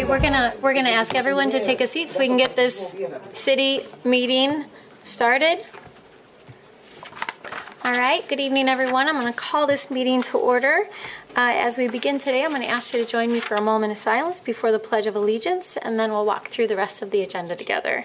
right, we're gonna, we're gonna ask everyone to take a seat so we can get this city meeting started. All right, good evening, everyone. I'm gonna call this meeting to order. Uh, As we begin today, I'm gonna ask you to join me for a moment of silence before the Pledge of Allegiance, and then we'll walk through the rest of the agenda together.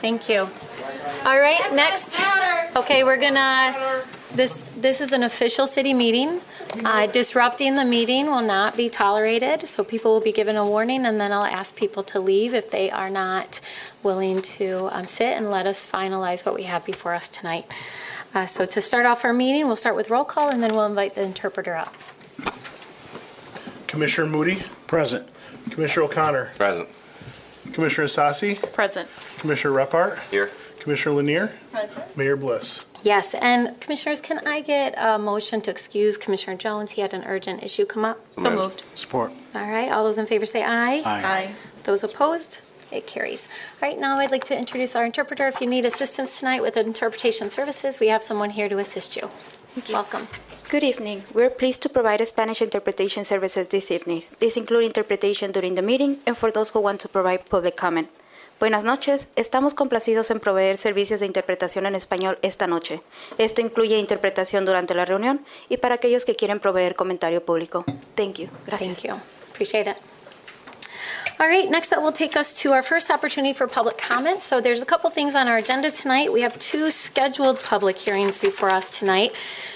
Thank you. All right, next. Okay, we're gonna, this, this is an official city meeting. Uh, Disrupting the meeting will not be tolerated, so people will be given a warning, and then I'll ask people to leave if they are not willing to um, sit and let us finalize what we have before us tonight. Uh, So to start off our meeting, we'll start with roll call, and then we'll invite the interpreter up. Commissioner Moody, Present. Commissioner O'Connor, Present. Commissioner Ysasi, Present. Commissioner Reppart, Here. Commissioner Lenear, Present. Mayor Bliss. Yes, and Commissioners, can I get a motion to excuse Commissioner Jones? He had an urgent issue come up. So moved. Support. All right, all those in favor say aye. Aye. Those opposed? It carries. All right, now I'd like to introduce our interpreter. If you need assistance tonight with interpretation services, we have someone here to assist you. Welcome. Good evening. We're pleased to provide Spanish interpretation services this evening. These include interpretation during the meeting and for those who want to provide public comment. Buenas noches. Estamos complacidos en proveer servicios de interpretación en español esta noche. Esto incluye interpretación durante la reunión y para aquellos que quieren proveer comentario público. Thank you. Gracias. Thank you. Appreciate it. All right, next that will take us to our first opportunity for public comment. So there's a couple things on our agenda tonight. We have two scheduled public hearings before us tonight.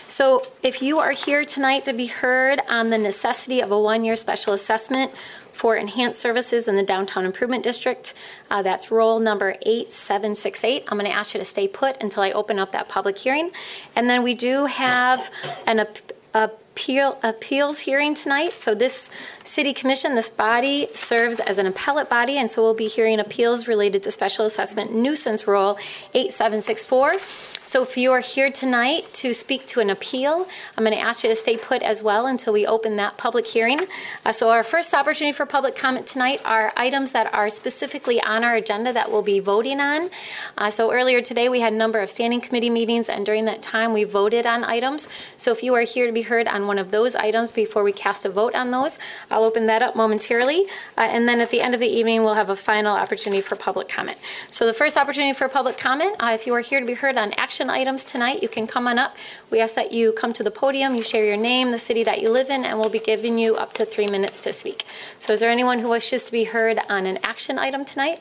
So if you are here tonight to be heard on the necessity of a one-year special assessment for enhanced services in the Downtown Improvement District, uh, that's roll number 8768. I'm going to ask you to stay put until I open up that public hearing. And then we do have an ap- appeal, appeals hearing tonight. So this city commission, this body serves as an appellate body, and so we'll be hearing appeals related to special assessment nuisance rule 8764. So if you are here tonight to speak to an appeal, I'm going to ask you to stay put as well until we open that public hearing. Uh, So our first opportunity for public comment tonight are items that are specifically on our agenda that we'll be voting on. Uh, So earlier today, we had a number of standing committee meetings, and during that time, we voted on items. So if you are here to be heard on one of those items before we cast a vote on those, I'll open that up momentarily. Uh, And then at the end of the evening, we'll have a final opportunity for public comment. So the first opportunity for public comment, uh, if you are here to be heard on action items tonight, you can come on up. We ask that you come to the podium, you share your name, the city that you live in, and we'll be giving you up to three minutes to speak. So is there anyone who wishes to be heard on an action item tonight?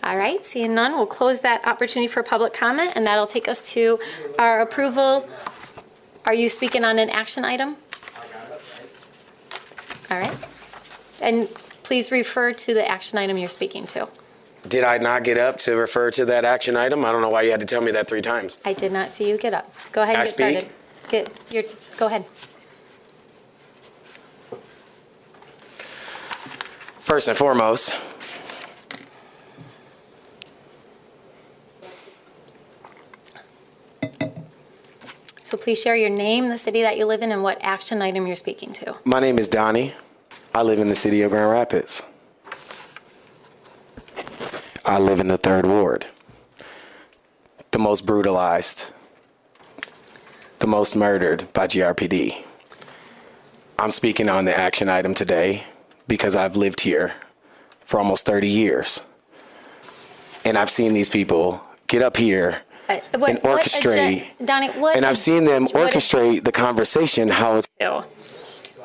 All right, seeing none, we'll close that opportunity for public comment, and that'll take us to our approval. Are you speaking on an action item? All right. And please refer to the action item you're speaking to. Did I not get up to refer to that action item? I don't know why you had to tell me that three times. I did not see you get up. Go ahead and I get started. speak? Get your, go ahead. First and foremost, So please share your name, the city that you live in, and what action item you're speaking to. my name is Donnie. I live in the city of Grand Rapids. I live in the third ward. The most brutalized, the most murdered by GRPD. I'm speaking on the action item today because I've lived here for almost 30 years. And I've seen these people get up here Uh, what- and what orchestrate. Donnie, what? and I've seen them orchestrate the conversation how it's?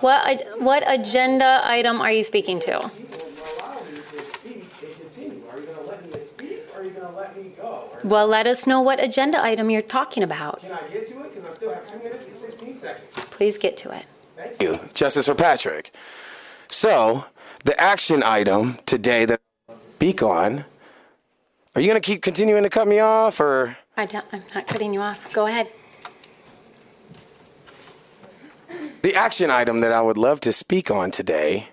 What, ag- what agenda item are you speaking to? allow me to speak and continue. Are you gonna let me speak or are you gonna let me go? Or Well, let us know what agenda item you're talking about. can I get to it? Because I still have two minutes and sixteen seconds. Please get to it. Thank you. you, Justice for Patrick. So, the action item today that I speak on, are you going to keep continuing to cut me off or? I don't, I'm not cutting you off. Go ahead. The action item that I would love to speak on today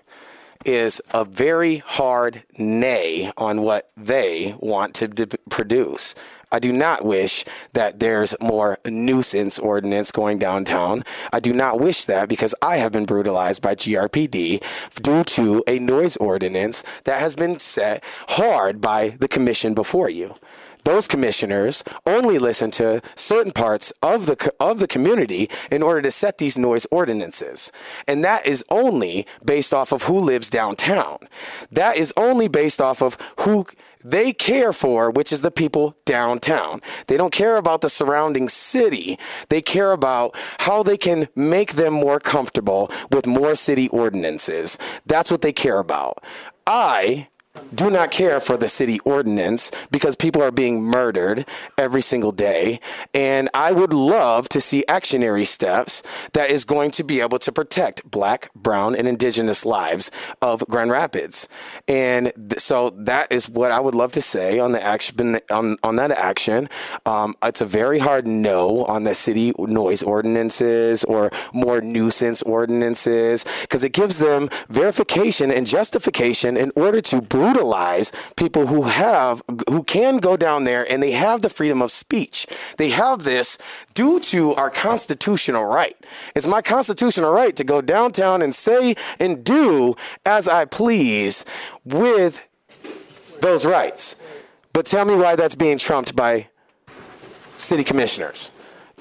is a very hard nay on what they want to d- produce. I do not wish that there's more nuisance ordinance going downtown. I do not wish that because I have been brutalized by GRPD due to a noise ordinance that has been set hard by the commission before you those commissioners only listen to certain parts of the of the community in order to set these noise ordinances. And that is only based off of who lives downtown. That is only based off of who they care for which is the people downtown. They don't care about the surrounding city. They care about how they can make them more comfortable with more city ordinances. That's what they care about. I do not care for the city ordinance because people are being murdered every single day. And I would love to see actionary steps that is going to be able to protect black, brown, and indigenous lives of Grand Rapids. And th- so that is what I would love to say on the action on, on that action. Um, it's a very hard no on the city noise ordinances or more nuisance ordinances because it gives them verification and justification in order to brutalize people who have who can go down there and they have the freedom of speech. They have this due to our constitutional right. It's my constitutional right to go downtown and say and do as I please with those rights. But tell me why that's being trumped by city commissioners.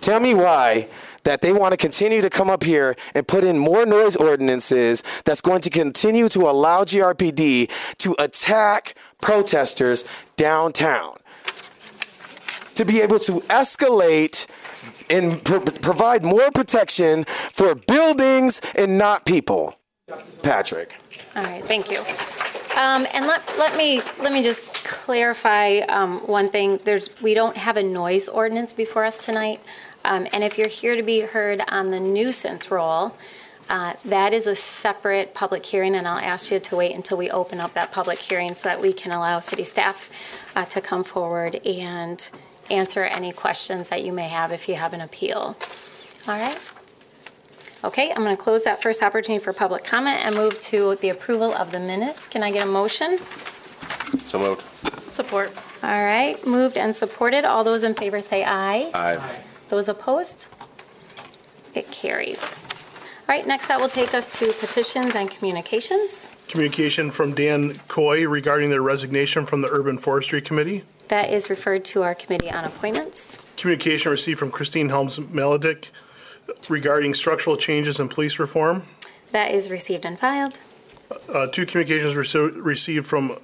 Tell me why that they want to continue to come up here and put in more noise ordinances that's going to continue to allow GRPD to attack protesters downtown. To be able to escalate and pro- provide more protection for buildings and not people. Patrick. All right, thank you. Um, and let, let me, let me just clarify, um, one thing. There's, we don't have a noise ordinance before us tonight. Um, and if you're here to be heard on the nuisance roll, uh, that is a separate public hearing, and I'll ask you to wait until we open up that public hearing so that we can allow city staff uh, to come forward and answer any questions that you may have if you have an appeal. All right? Okay, I'm going to close that first opportunity for public comment and move to the approval of the minutes. Can I get a motion? So moved. Support. All right, moved and supported. All those in favor say aye. Aye. Those opposed? It carries. All right, next that will take us to petitions and communications. Communication from Dan Coy regarding their resignation from the Urban Forestry Committee. That is referred to our Committee on Appointments. Communication received from Christine Helms Melodick regarding structural changes in police reform. That is received and filed. Uh, Two communications rece- received from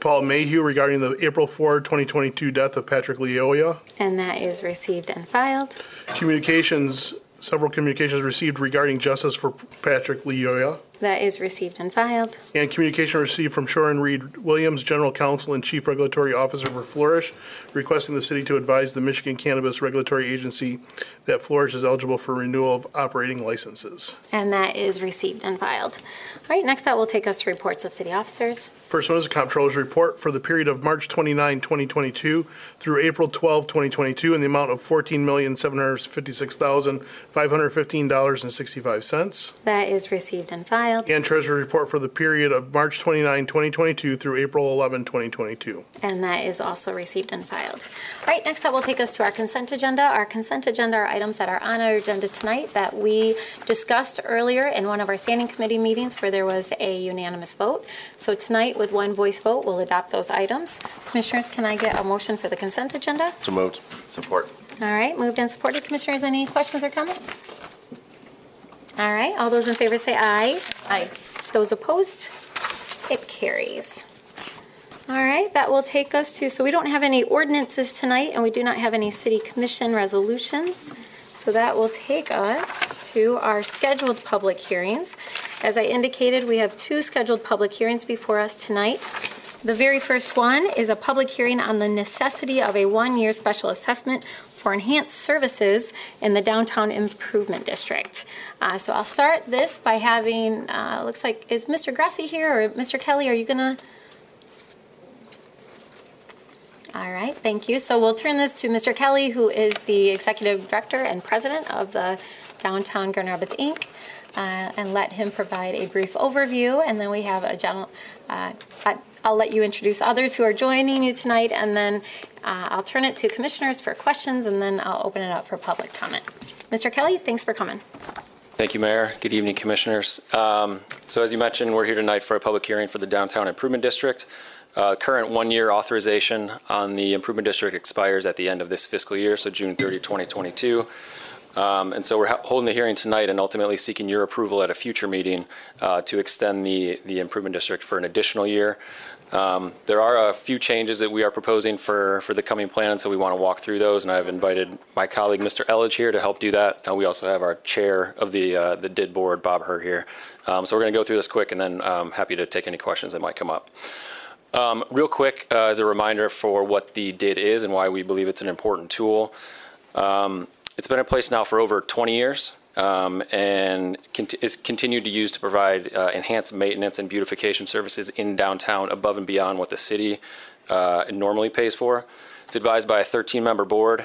Paul Mayhew regarding the April 4, 2022 death of Patrick Lyoya. And that is received and filed. Communications, several communications received regarding justice for Patrick Lyoya. That is received and filed. And communication received from Shoren Reed Williams, General Counsel and Chief Regulatory Officer for Flourish, requesting the city to advise the Michigan Cannabis Regulatory Agency that Flourish is eligible for renewal of operating licenses. And that is received and filed. All right, next that will take us to reports of city officers. First one is the Comptroller's Report for the period of March 29, 2022 through April 12, 2022 in the amount of $14,756,515.65. That is received and filed. And Treasury Report for the period of March 29, 2022 through April 11, 2022. And that is also received and filed. All right, next that will take us to our consent agenda. Our consent agenda are items that are on our agenda tonight that we discussed earlier in one of our standing committee meetings where there was a unanimous vote. So tonight, with one voice vote, we'll adopt those items. Commissioners, can I get a motion for the consent agenda? So moved. Support. All right, moved and supported. Commissioners, any questions or comments? All right, all those in favor say aye. Aye. Those opposed? It carries. All right, that will take us to, so we don't have any ordinances tonight, and we do not have any city commission resolutions. So that will take us to our scheduled public hearings. As I indicated, we have two scheduled public hearings before us tonight. The very first one is a public hearing on the necessity of a one-year special assessment for enhanced services in the Downtown Improvement District. Uh, So I'll start this by having, uh, looks like, is Mr. Grassi here, or Mr. Kelly, are you gonna? All right, thank you. So we'll turn this to Mr. Kelly, who is the Executive Director and President of the Downtown Grand Rapids, Inc., uh, and let him provide a brief overview. And then we have a general, uh, I'll let you introduce others who are joining you tonight, and then uh, I'll turn it to commissioners for questions, and then I'll open it up for public comment. Mr. Kelly, thanks for coming. Thank you, Mayor. Good evening, Commissioners. Um, So as you mentioned, we're here tonight for a public hearing for the Downtown Improvement District. Uh, Current one-year authorization on the Improvement District expires at the end of this fiscal year, so June 30, 2022. Um, And so we're holding the hearing tonight and ultimately seeking your approval at a future meeting uh, to extend the, the Improvement District for an additional year. Um, There are a few changes that we are proposing for, for the coming plan, and so we want to walk through those, and I've invited my colleague, Mr. Elledge, here to help do that. And we also have our chair of the, uh, the DID board, Bob Herr, here. Um, So we're going to go through this quick, and then i um, happy to take any questions that might come up. Um, Real quick, uh, as a reminder for what the DID is and why we believe it's an important tool. Um, It's been in place now for over 20 years um, and cont- is continued to use to provide uh, enhanced maintenance and beautification services in downtown above and beyond what the city uh, normally pays for. It's advised by a 13-member board,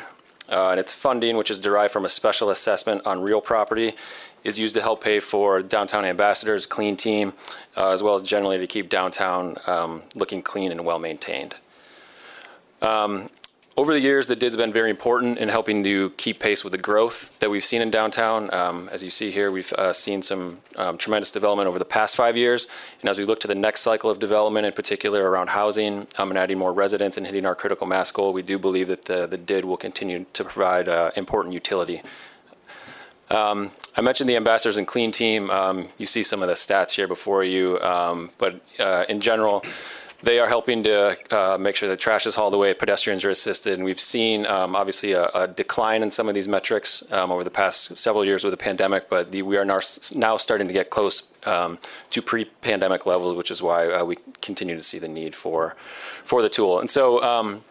uh, and its funding, which is derived from a special assessment on real property, is used to help pay for downtown ambassadors, clean team, uh, as well as generally to keep downtown um, looking clean and well-maintained. Over the years, the DID's been very important in helping to keep pace with the growth that we've seen in downtown. Um, As you see here, we've uh, seen some um, tremendous development over the past five years. And as we look to the next cycle of development, in particular around housing um, and adding more residents and hitting our critical mass goal, we do believe that the the DID will continue to provide uh, important utility. Um, I mentioned the ambassadors and clean team. Um, You see some of the stats here before you. um, But uh, in general, they are helping to uh, make sure that trash is hauled away, pedestrians are assisted, and we've seen um, obviously a, a decline in some of these metrics um, over the past several years with the pandemic, but the, we are now, starting to get close um, to pre-pandemic levels, which is why uh, we continue to see the need for for the tool. And so. Um,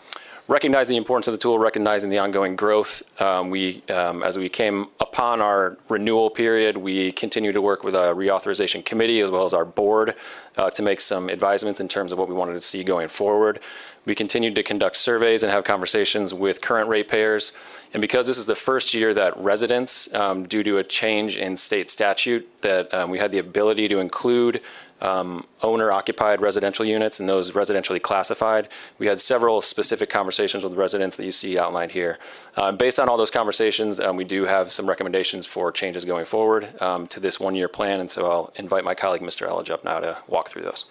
recognizing the importance of the tool, recognizing the ongoing growth, um, we, um, as we came upon our renewal period, we continue to work with a reauthorization committee as well as our board uh, to make some advisements in terms of what we wanted to see going forward. We continued to conduct surveys and have conversations with current ratepayers. And because this is the first year that residents, um, due to a change in state statute, that um, we had the ability to include um, owner-occupied residential units and those residentially classified. We had several specific conversations with residents that you see outlined here. Uh, Based on all those conversations, um, we do have some recommendations for changes going forward um, to this one-year plan, and so I'll invite my colleague, Mr. Elledge, up now to walk through those.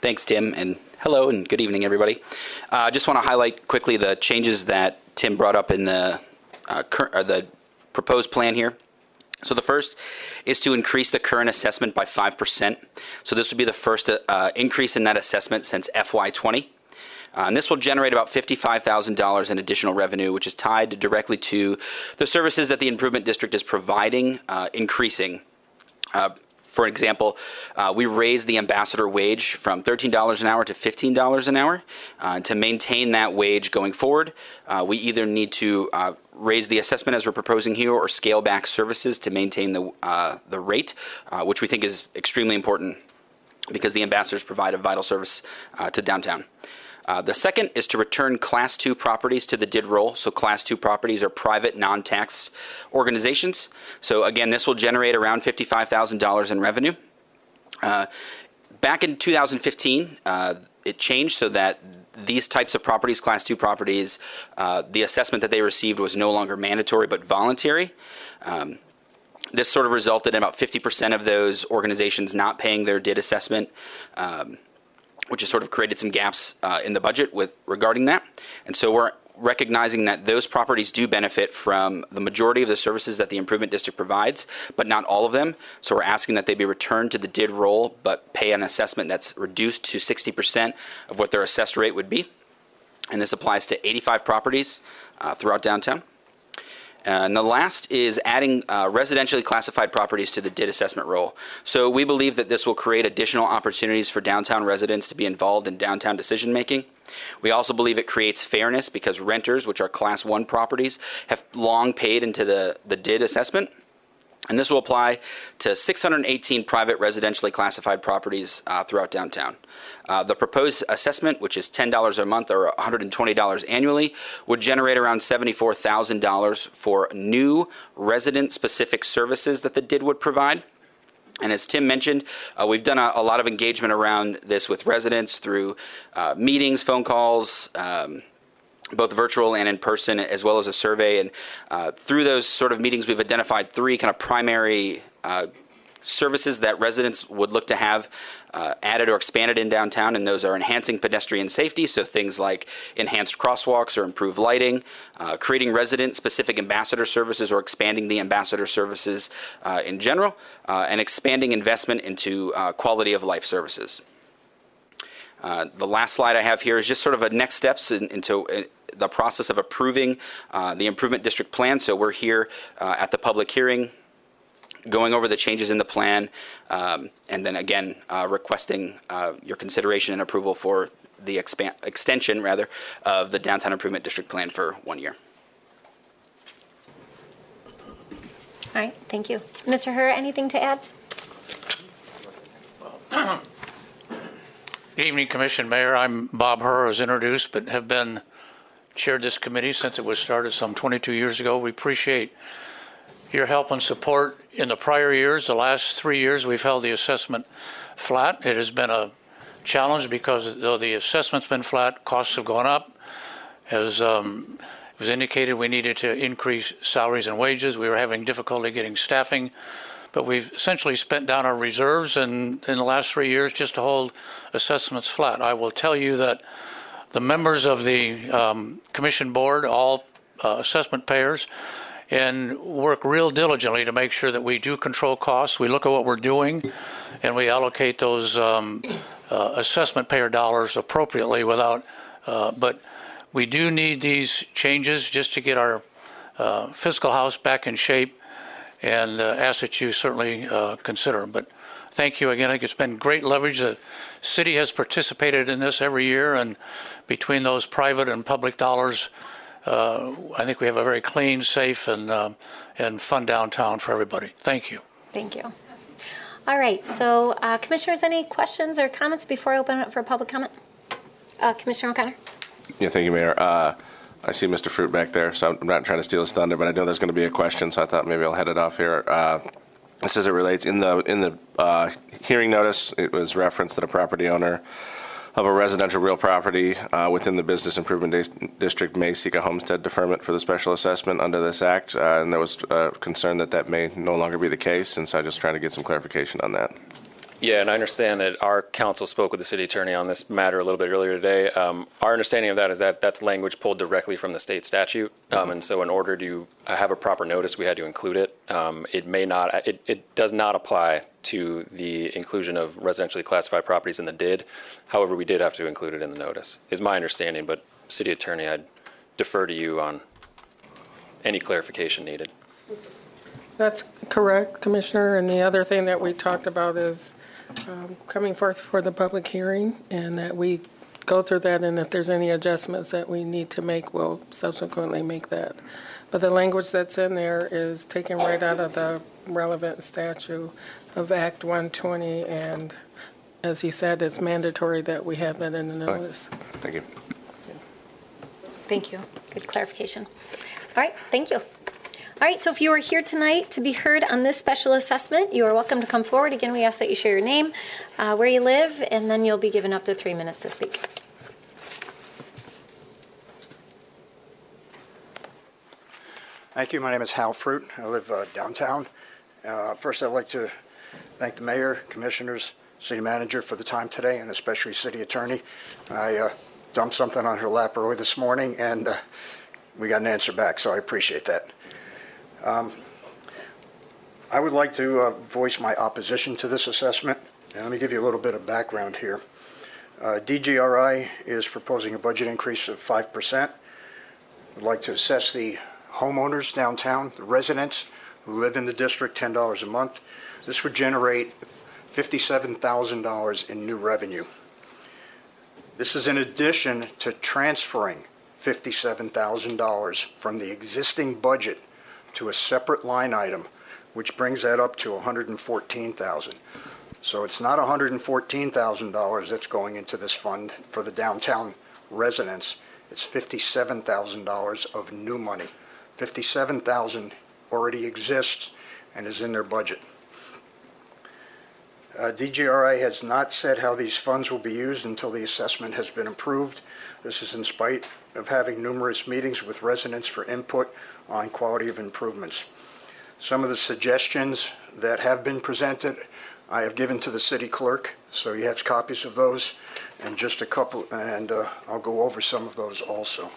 Thanks, Tim, and hello and good evening, everybody. I uh, just want to highlight quickly the changes that Tim brought up in the uh, the proposed plan here. So the first is to increase the current assessment by 5%. So this would be the first uh, increase in that assessment since FY20. Uh, and this will generate about $55,000 in additional revenue, which is tied directly to the services that the improvement district is providing, uh, increasing. For example, uh, we raised the ambassador wage from $13 an hour to $15 an hour. Uh, to maintain that wage going forward, uh, we either need to uh, raise the assessment as we're proposing here or scale back services to maintain the, uh, the rate, uh, which we think is extremely important because the ambassadors provide a vital service to downtown. Uh, the second is to return Class 2 properties to the DID roll. So, Class 2 properties are private, non tax organizations. So, again, this will generate around $55,000 in revenue. Uh, back in 2015, uh, it changed so that these types of properties, Class 2 properties, uh, the assessment that they received was no longer mandatory but voluntary. Um, this sort of resulted in about 50% of those organizations not paying their DID assessment. Um, which has sort of created some gaps uh, in the budget with regarding that. And so we're recognizing that those properties do benefit from the majority of the services that the improvement district provides, but not all of them. So we're asking that they be returned to the DID roll, but pay an assessment that's reduced to 60% of what their assessed rate would be. And this applies to 85 properties uh, throughout downtown. Uh, and the last is adding uh, residentially classified properties to the DID assessment roll. So we believe that this will create additional opportunities for downtown residents to be involved in downtown decision making. We also believe it creates fairness because renters, which are class one properties, have long paid into the, the DID assessment. And this will apply to 618 private residentially classified properties uh, throughout downtown. Uh, the proposed assessment, which is $10 a month or $120 annually, would generate around $74,000 for new resident specific services that the DID would provide. And as Tim mentioned, uh, we've done a, a, lot of engagement around this with residents through uh, meetings, phone calls, um, both virtual and in person, as well as a survey. And uh, through those sort of meetings, we've identified three kind of primary uh, services that residents would look to have uh, added or expanded in downtown, and those are enhancing pedestrian safety, so things like enhanced crosswalks or improved lighting, uh, creating resident-specific ambassador services or expanding the ambassador services uh, in general, uh, and expanding investment into uh, quality of life services. Uh, the last slide I have here is just sort of a next steps in, into the process of approving the improvement district plan. So we're here at the public hearing going over the changes in the plan, um, and then again uh, requesting uh, your consideration and approval for the expand, extension, rather, of the downtown improvement district plan for one year. All right, thank you. Mr. Herr, anything to add? Good evening, Commission Mayor. I'm Bob Herr, as introduced, but have been chaired this committee since it was started some 22 years ago. We appreciate your help and support in the prior years. The last three years, we've held the assessment flat. It has been a challenge because though the assessment's been flat, costs have gone up. As um, was indicated, we needed to increase salaries and wages. We were having difficulty getting staffing. But we've essentially spent down our reserves in, in the last three years just to hold assessments flat. I will tell you that the members of the um, commission board, all uh, assessment payers, and work real diligently to make sure that we do control costs. We look at what we're doing and we allocate those um, uh, assessment payer dollars appropriately without, uh, but we do need these changes just to get our uh, fiscal house back in shape and uh, ask that you certainly uh, consider. But thank you again. I think it's been great leverage. The city has participated in this every year and between those private and public dollars, I think we have a very clean, safe, and, um, and fun downtown for everybody. Thank you. Thank you. All right, so uh, commissioners, any questions or comments before I open it up for public comment? Uh, Commissioner O'Connor? Yeah, thank you, Mayor. Uh, I see Mr. Fruit back there, so I'm not trying to steal his thunder, but I know there's going to be a question, so I thought maybe I'll head it off here. Uh, this as it relates in the in the uh, hearing notice, it was referenced that a property owner of a residential real property uh, within the business improvement dis- district may seek a homestead deferment for the special assessment under this act, uh, and there was uh, concern that that may no longer be the case, and so I'm just trying to get some clarification on that. Yeah, and I understand that our council spoke with the city attorney on this matter a little bit earlier today. Um, our understanding of that is that that's language pulled directly from the state statute, um, and so in order to have a proper notice, we had to include it. Um, it may not, it, it does not apply to the inclusion of residentially classified properties in the DID. However, we did have to include it in the notice, is my understanding. But city attorney, I'd defer to you on any clarification needed. That's correct, Commissioner. And the other thing that we talked about is um, coming forth for the public hearing and that we go through that and if there's any adjustments that we need to make, we'll subsequently make that. But the language that's in there is taken right out of the relevant statute of Act 120 and as he said, it's mandatory that we have that in the notice. Thank you. Thank you. Good clarification. All right, thank you. All right, so if you are here tonight to be heard on this special assessment, you are welcome to come forward. Again, we ask that you share your name, uh, where you live, and then you'll be given up to three minutes to speak. Thank you. My name is Hal Fruit. I live uh, downtown. Uh, first, I'd like to thank the mayor, commissioners, city manager for the time today, and especially city attorney. I uh, dumped something on her lap early this morning, and uh, we got an answer back, so I appreciate that. Um, I would like to uh, voice my opposition to this assessment. And let me give you a little bit of background here. Uh, DGRI is proposing a budget increase of 5%. Would like to assess the homeowners downtown, the residents who live in the district, $10 a month. This would generate $57,000 in new revenue. This is in addition to transferring $57,000 from the existing budget to a separate line item which brings that up to $114,000. So it's not $114,000 that's going into this fund for the downtown residents. It's $57,000 of new money. 57,000 already exists and is in their budget. Uh, DGRI has not said how these funds will be used until the assessment has been approved. This is in spite of having numerous meetings with residents for input on quality of improvements. Some of the suggestions that have been presented, I have given to the city clerk, so he has copies of those, and just a couple, and uh, I'll go over some of those also.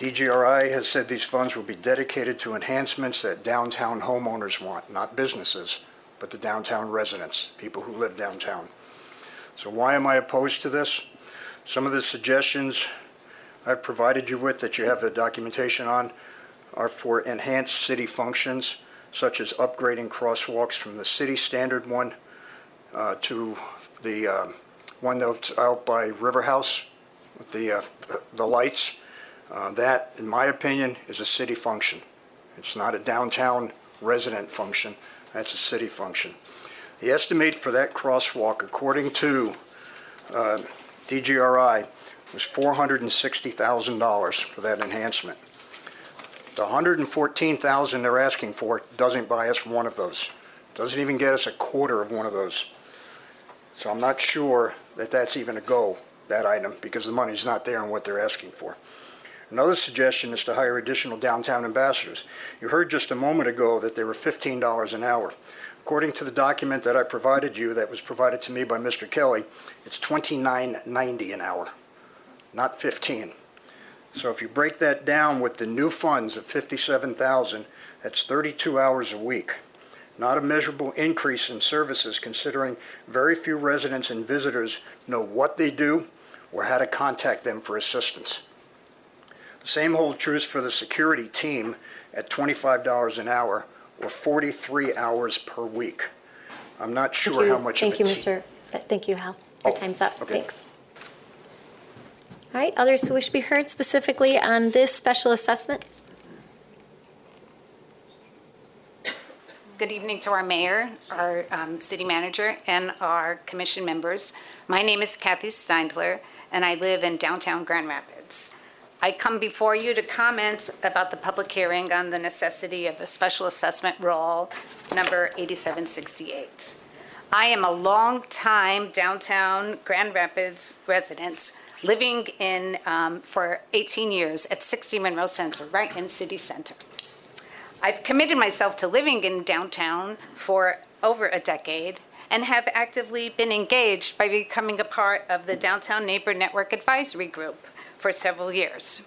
DGRI has said these funds will be dedicated to enhancements that downtown homeowners want, not businesses, but the downtown residents, people who live downtown. So why am I opposed to this? Some of the suggestions I've provided you with that you have the documentation on are for enhanced city functions, such as upgrading crosswalks from the city standard one uh, to the um, one that's out by River House with the, uh, the- the lights. Uh, That, in my opinion, is a city function. It's not a downtown resident function, that's a city function. The estimate for that crosswalk, according to uh, DGRI, was $460,000 for that enhancement. The 114,000 they're asking for doesn't buy us one of those. Doesn't even get us a quarter of one of those. So I'm not sure that that's even a go, that item, because the money's not there in what they're asking for. Another suggestion is to hire additional downtown ambassadors. You heard just a moment ago that they were $15 an hour. According to the document that I provided you, that was provided to me by Mr. Kelly, it's $29.90 an hour, not 15. So if you break that down with the new funds of 57,000, that's 32 hours a week. Not a measurable increase in services considering very few residents and visitors know what they do or how to contact them for assistance. The Same holds true for the security team at $25 an hour or 43 hours per week. I'm not sure how much of a Thank you, team. Mr., th- thank you, Hal. Your Oh, time's up. okay. Thanks. All right, others who wish to be heard specifically on this special assessment? Good evening to our mayor, our um, city manager, and our commission members. My name is Kathy Steindler, and I live in downtown Grand Rapids. I come before you to comment about the public hearing on the necessity of a special assessment roll number 8768. I am a long-time downtown Grand Rapids resident, living in, um, for 18 years at 60 Monroe Center, right in city center. I've committed myself to living in downtown for over a decade and have actively been engaged by becoming a part of the Downtown Neighbor Network Advisory Group for several years.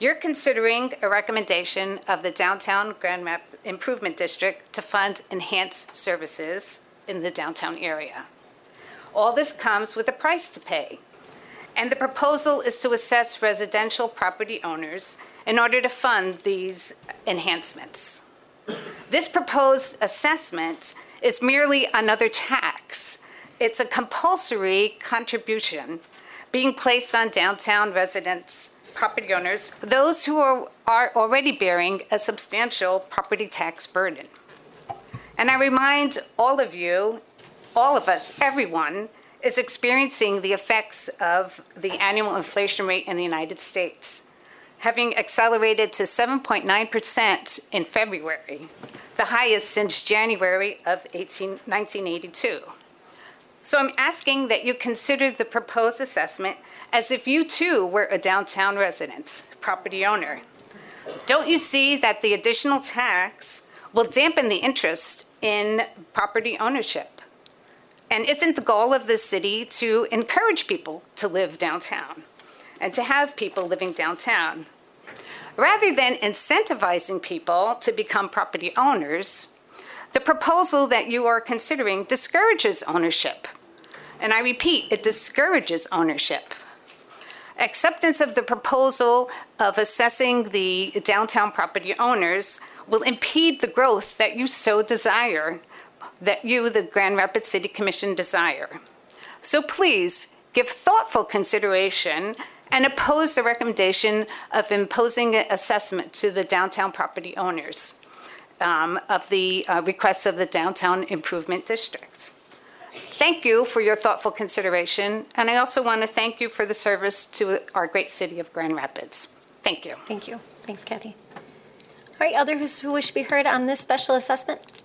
You're considering a recommendation of the Downtown Grand Map Improvement District to fund enhanced services in the downtown area. All this comes with a price to pay. And the proposal is to assess residential property owners in order to fund these enhancements. This proposed assessment is merely another tax. It's a compulsory contribution being placed on downtown residents, property owners, those who are, are already bearing a substantial property tax burden. And I remind all of you, all of us, everyone, is experiencing the effects of the annual inflation rate in the United States, having accelerated to 7.9% in February, the highest since January of 18, 1982. So I'm asking that you consider the proposed assessment as if you too were a downtown resident, property owner. Don't you see that the additional tax will dampen the interest in property ownership? And isn't the goal of the city to encourage people to live downtown and to have people living downtown? Rather than incentivizing people to become property owners, the proposal that you are considering discourages ownership. And I repeat, it discourages ownership. Acceptance of the proposal of assessing the downtown property owners will impede the growth that you so desire, that you, the Grand Rapids City Commission, desire. So please give thoughtful consideration and oppose the recommendation of imposing an assessment to the downtown property owners um, of the uh, requests of the Downtown Improvement District. Thank you for your thoughtful consideration, and I also want to thank you for the service to our great city of Grand Rapids. Thank you. Thank you. Thanks, Kathy. All right, others who wish to be heard on this special assessment?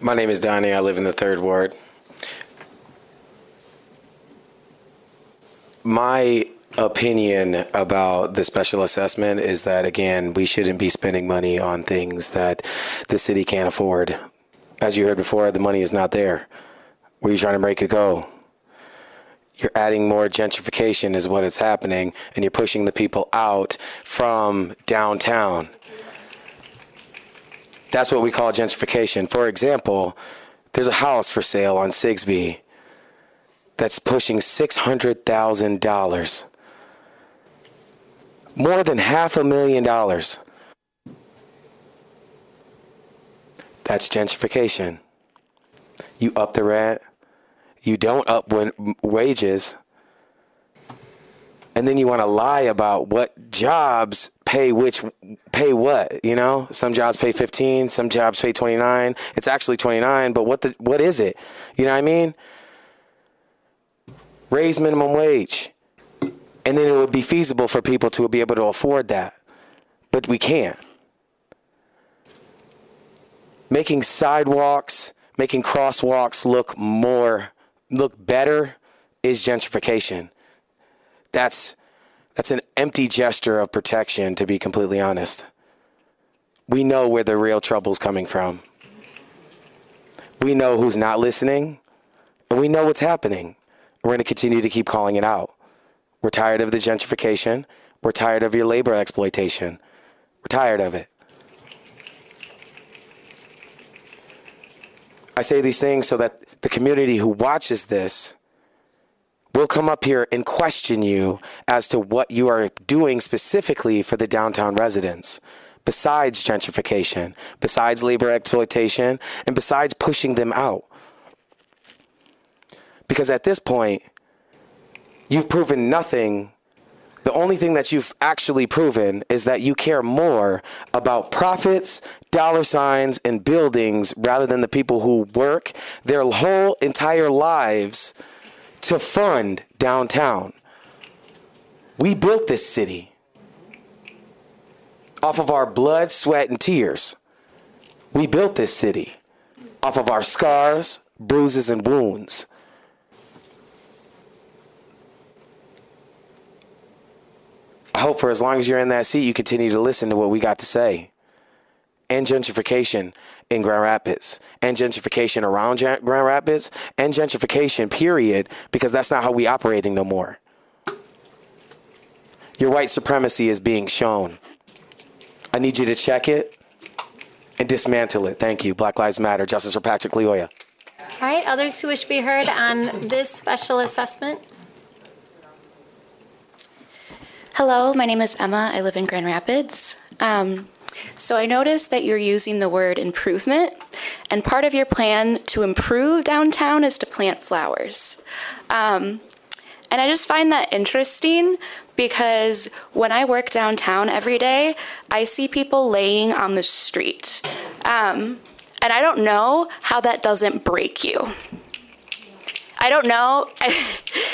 My name is Donnie. I live in the third ward. My opinion about the special assessment is that, again, we shouldn't be spending money on things that the city can't afford. As you heard before, the money is not there. Where you trying to make it go? You're adding more gentrification, is what is happening, and you're pushing the people out from downtown. That's what we call gentrification. For example, there's a house for sale on Sigsbee that's pushing $600,000. More than half a million dollars. That's gentrification. You up the rent, you don't up wages, and then you want to lie about what jobs pay which pay what you know? Some jobs pay 15 some jobs pay 29 it's actually 29 but what the what is it? You know what i mean? Raise minimum wage and then it would be feasible for people to be able to afford that. But we can't. Making sidewalks making crosswalks look more look better is gentrification. That's that's an empty gesture of protection to be completely honest. We know where the real trouble's coming from. We know who's not listening and we know what's happening. We're going to continue to keep calling it out we're tired of the gentrification. We're tired of your labor exploitation. We're tired of it. I say these things so that the community who watches this We'll come up here and question you as to what you are doing specifically for the downtown residents, besides gentrification, besides labor exploitation, and besides pushing them out. Because at this point, you've proven nothing. The only thing that you've actually proven is that you care more about profits, dollar signs, and buildings rather than the people who work their whole entire lives to fund downtown. We built this city off of our blood, sweat, and tears. We built this city off of our scars, bruises, and wounds. I hope for as long as you're in that seat, you continue to listen to what we got to say. And gentrification in Grand Rapids, and gentrification around Grand Rapids, and gentrification, period, because that's not how we operating no more. Your white supremacy is being shown. I need you to check it and dismantle it. Thank you. Black Lives Matter. Justice for Patrick Lyoya. All right, others who wish to be heard on this special assessment? Hello, my name is Emma. I live in Grand Rapids. Um, so I noticed that you're using the word improvement, and part of your plan to improve downtown is to plant flowers. Um, and I just find that interesting because when I work downtown every day, I see people laying on the street. Um, and I don't know how that doesn't break you. I don't know.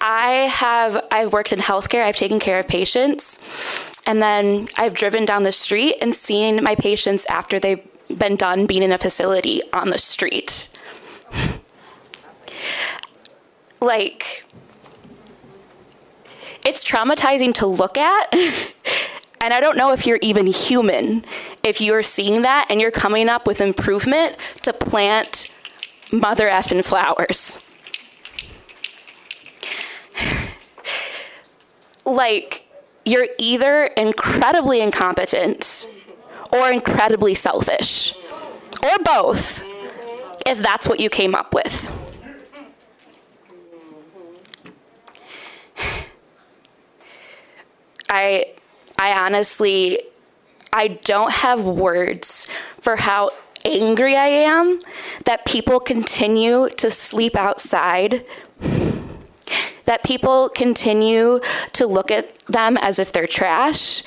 I have I've worked in healthcare. I've taken care of patients. And then I've driven down the street and seen my patients after they've been done being in a facility on the street. like it's traumatizing to look at. and I don't know if you're even human if you're seeing that and you're coming up with improvement to plant mother effing flowers. Like, you're either incredibly incompetent or incredibly selfish, or both, if that's what you came up with. I I honestly I don't have words for how angry I am that people continue to sleep outside, that people continue to look at them as if they're trash,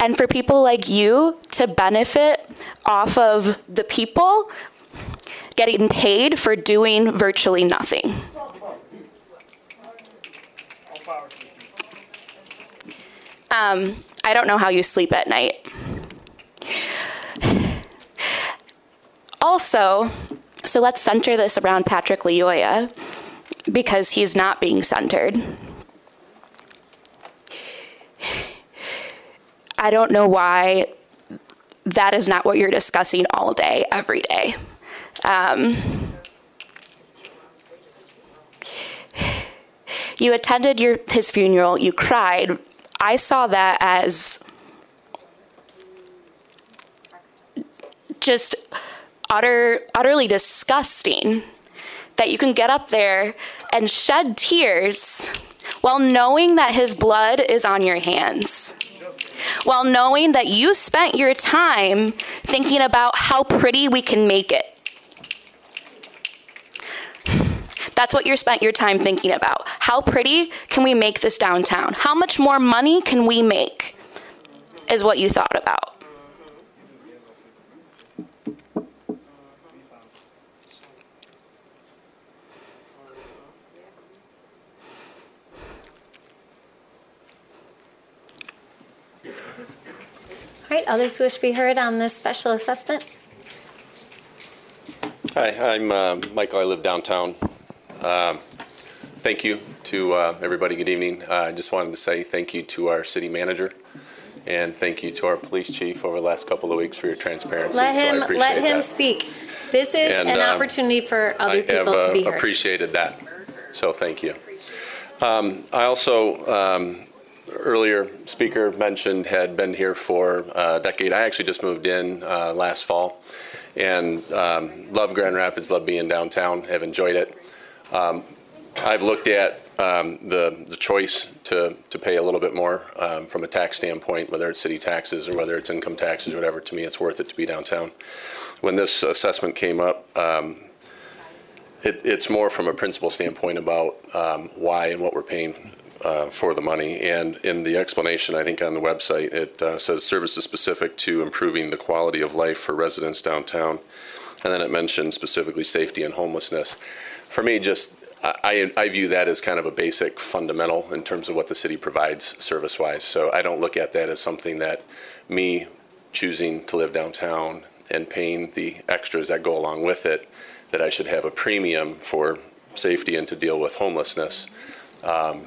and for people like you to benefit off of the people getting paid for doing virtually nothing. Um, I don't know how you sleep at night. Also, so let's center this around Patrick Lyoya because he's not being centered. I don't know why that is not what you're discussing all day, every day. Um, you attended your, his funeral, you cried. I saw that as just utter, utterly disgusting that you can get up there and shed tears while knowing that his blood is on your hands. While knowing that you spent your time thinking about how pretty we can make it. That's what you spent your time thinking about. How pretty can we make this downtown? How much more money can we make? Is what you thought about. All right, others wish to be heard on this special assessment? Hi, I'm uh, Michael. I live downtown. Um, Thank you to uh, everybody. Good evening. Uh, I just wanted to say thank you to our city manager and thank you to our police chief over the last couple of weeks for your transparency. Let So I him, appreciate let him that. speak. This is And, an um, opportunity for I other have people to uh, be heard. appreciated that. So thank you. Um, I also, um, earlier speaker mentioned had been here for a decade. I actually just moved in uh, last fall and um, love Grand Rapids, love being downtown, have enjoyed it. Um, I've looked at um, the, the choice to, to pay a little bit more um, from a tax standpoint, whether it's city taxes or whether it's income taxes or whatever. To me, it's worth it to be downtown. When this assessment came up, um, it, it's more from a principle standpoint about um, why and what we're paying uh, for the money. And in the explanation, I think on the website, it uh, says services specific to improving the quality of life for residents downtown. And then it mentions specifically safety and homelessness. For me, just I, I view that as kind of a basic fundamental in terms of what the city provides service wise. So I don't look at that as something that me choosing to live downtown and paying the extras that go along with it, that I should have a premium for safety and to deal with homelessness. Um,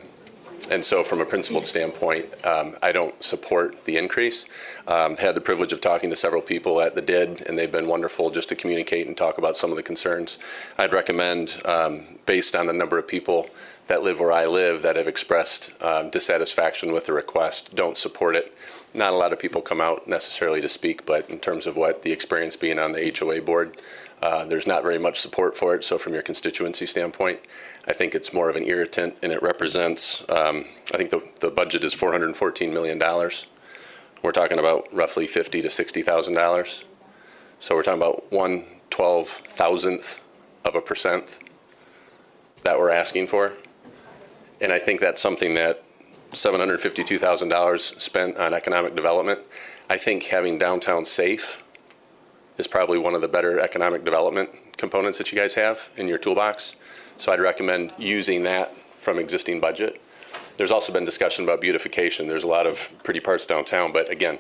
and so, from a principled standpoint, um, I don't support the increase. Um, had the privilege of talking to several people at the DID, and they've been wonderful just to communicate and talk about some of the concerns. I'd recommend, um, based on the number of people that live where I live that have expressed um, dissatisfaction with the request, don't support it. Not a lot of people come out necessarily to speak, but in terms of what the experience being on the HOA board, uh, there's not very much support for it. So, from your constituency standpoint, I think it's more of an irritant, and it represents. Um, I think the, the budget is 414 million dollars. We're talking about roughly 50 to 60 thousand dollars. So we're talking about one twelve thousandth of a percent that we're asking for, and I think that's something that $752,000 spent on economic development. I think having downtown safe is probably one of the better economic development components that you guys have in your toolbox. So I'd recommend using that from existing budget. There's also been discussion about beautification. There's a lot of pretty parts downtown, but again,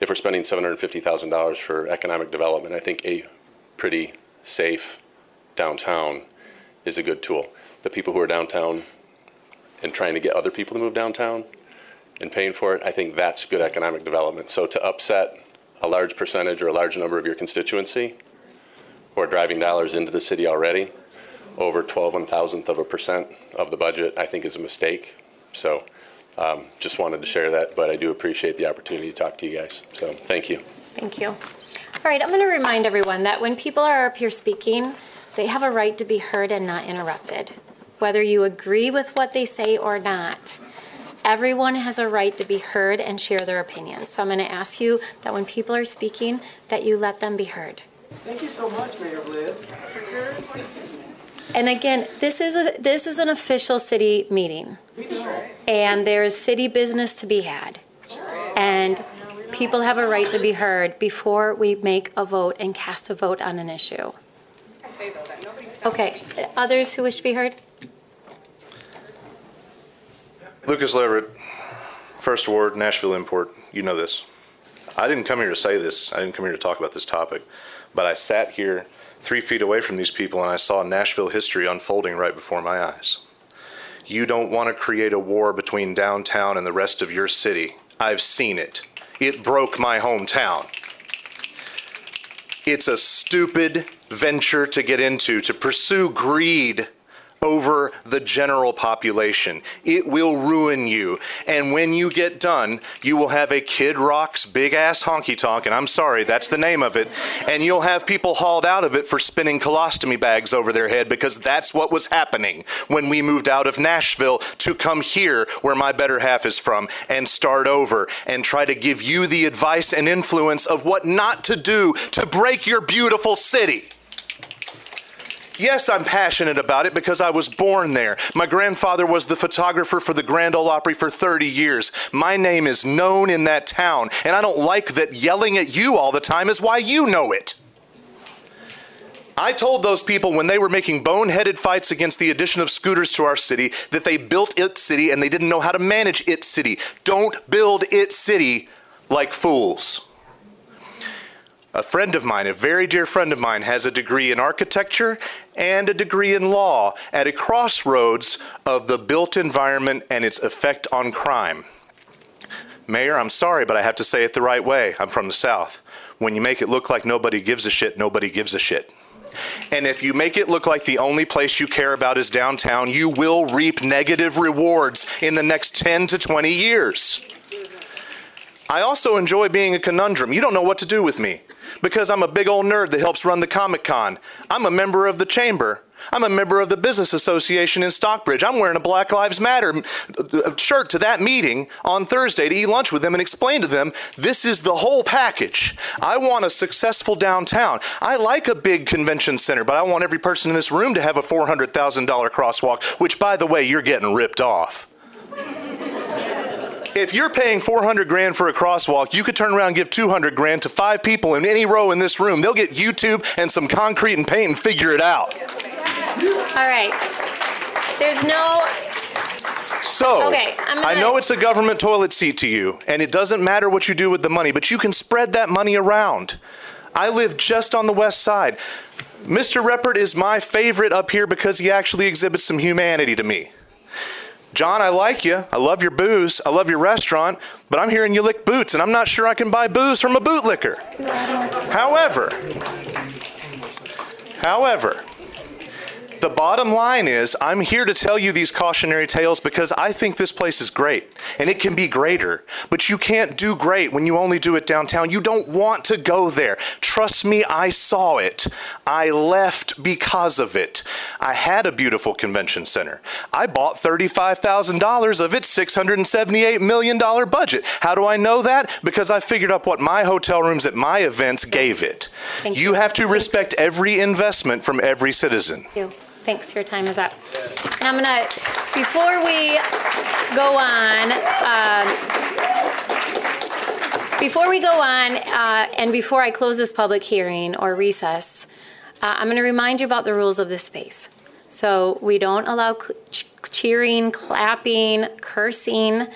if we're spending $750,000 for economic development, I think a pretty safe downtown is a good tool. The people who are downtown and trying to get other people to move downtown and paying for it, I think that's good economic development. So to upset a large percentage or a large number of your constituency who are driving dollars into the city already, over 12 one thousandth of a percent of the budget, I think is a mistake. So um, just wanted to share that, but I do appreciate the opportunity to talk to you guys. So thank you. Thank you. All right, I'm going to remind everyone that when people are up here speaking, they have a right to be heard and not interrupted. Whether you agree with what they say or not, everyone has a right to be heard and share their opinions. So I'm going to ask you that when people are speaking, that you let them be heard. Thank you so much, Mayor Bliss. And again, this is a, this is an official city meeting. And there is city business to be had. And people have a right to be heard before we make a vote and cast a vote on an issue. Okay, others who wish to be heard? Lucas Leverett, First Ward, Nashville Import. You know this. I didn't come here to say this. I didn't come here to talk about this topic. But I sat here three feet away from these people and I saw Nashville history unfolding right before my eyes. You don't want to create a war between downtown and the rest of your city. I've seen it. It broke my hometown. It's a stupid venture to get into, to pursue greed over the general population. It will ruin you. And when you get done, you will have a Kid Rock's big ass honky tonk, and I'm sorry, that's the name of it. And you'll have people hauled out of it for spinning colostomy bags over their head because that's what was happening when we moved out of Nashville to come here, where my better half is from, and start over and try to give you the advice and influence of what not to do to break your beautiful city. Yes, I'm passionate about it because I was born there. My grandfather was the photographer for the Grand Ole Opry for 30 years. My name is known in that town, and I don't like that yelling at you all the time is why you know it. I told those people when they were making boneheaded fights against the addition of scooters to our city that they built it city and they didn't know how to manage it city. Don't build it city like fools. A friend of mine, a very dear friend of mine, has a degree in architecture and a degree in law at a crossroads of the built environment and its effect on crime. Mayor, I'm sorry, but I have to say it the right way. I'm from the South. When you make it look like nobody gives a shit, nobody gives a shit. And if you make it look like the only place you care about is downtown, you will reap negative rewards in the next 10 to 20 years. I also enjoy being a conundrum. You don't know what to do with me because I'm a big old nerd that helps run the Comic Con. I'm a member of the chamber. I'm a member of the Business Association in Stockbridge. I'm wearing a Black Lives Matter uh, shirt to that meeting on Thursday to eat lunch with them and explain to them this is the whole package. I want a successful downtown. I like a big convention center, but I want every person in this room to have a $400,000 crosswalk, which, by the way, you're getting ripped off if you're paying 400 grand for a crosswalk, you could turn around and give 200 grand to five people in any row in this room. They'll get YouTube and some concrete and paint and figure it out. All right. There's no, So, Okay, I'm I know it's a government toilet seat to you, and it doesn't matter what you do with the money, but you can spread that money around. I live just on the west side. Mr. Reppart is my favorite up here because he actually exhibits some humanity to me. John, I like you. I love your booze. I love your restaurant, but I'm hearing you lick boots, and I'm not sure I can buy booze from a bootlicker. However, however, the bottom line is, I'm here to tell you these cautionary tales because I think this place is great and it can be greater. But you can't do great when you only do it downtown. You don't want to go there. Trust me, I saw it. I left because of it. I had a beautiful convention center. I bought $35,000 of its $678 million budget. How do I know that? Because I figured up what my hotel rooms at my events gave it. Thank you have to respect every investment from every citizen. Thanks, your time is up. And I'm gonna, before we go on, um, before we go on, uh, and before I close this public hearing or recess, uh, I'm gonna remind you about the rules of this space. So we don't allow cl- ch- cheering, clapping, cursing.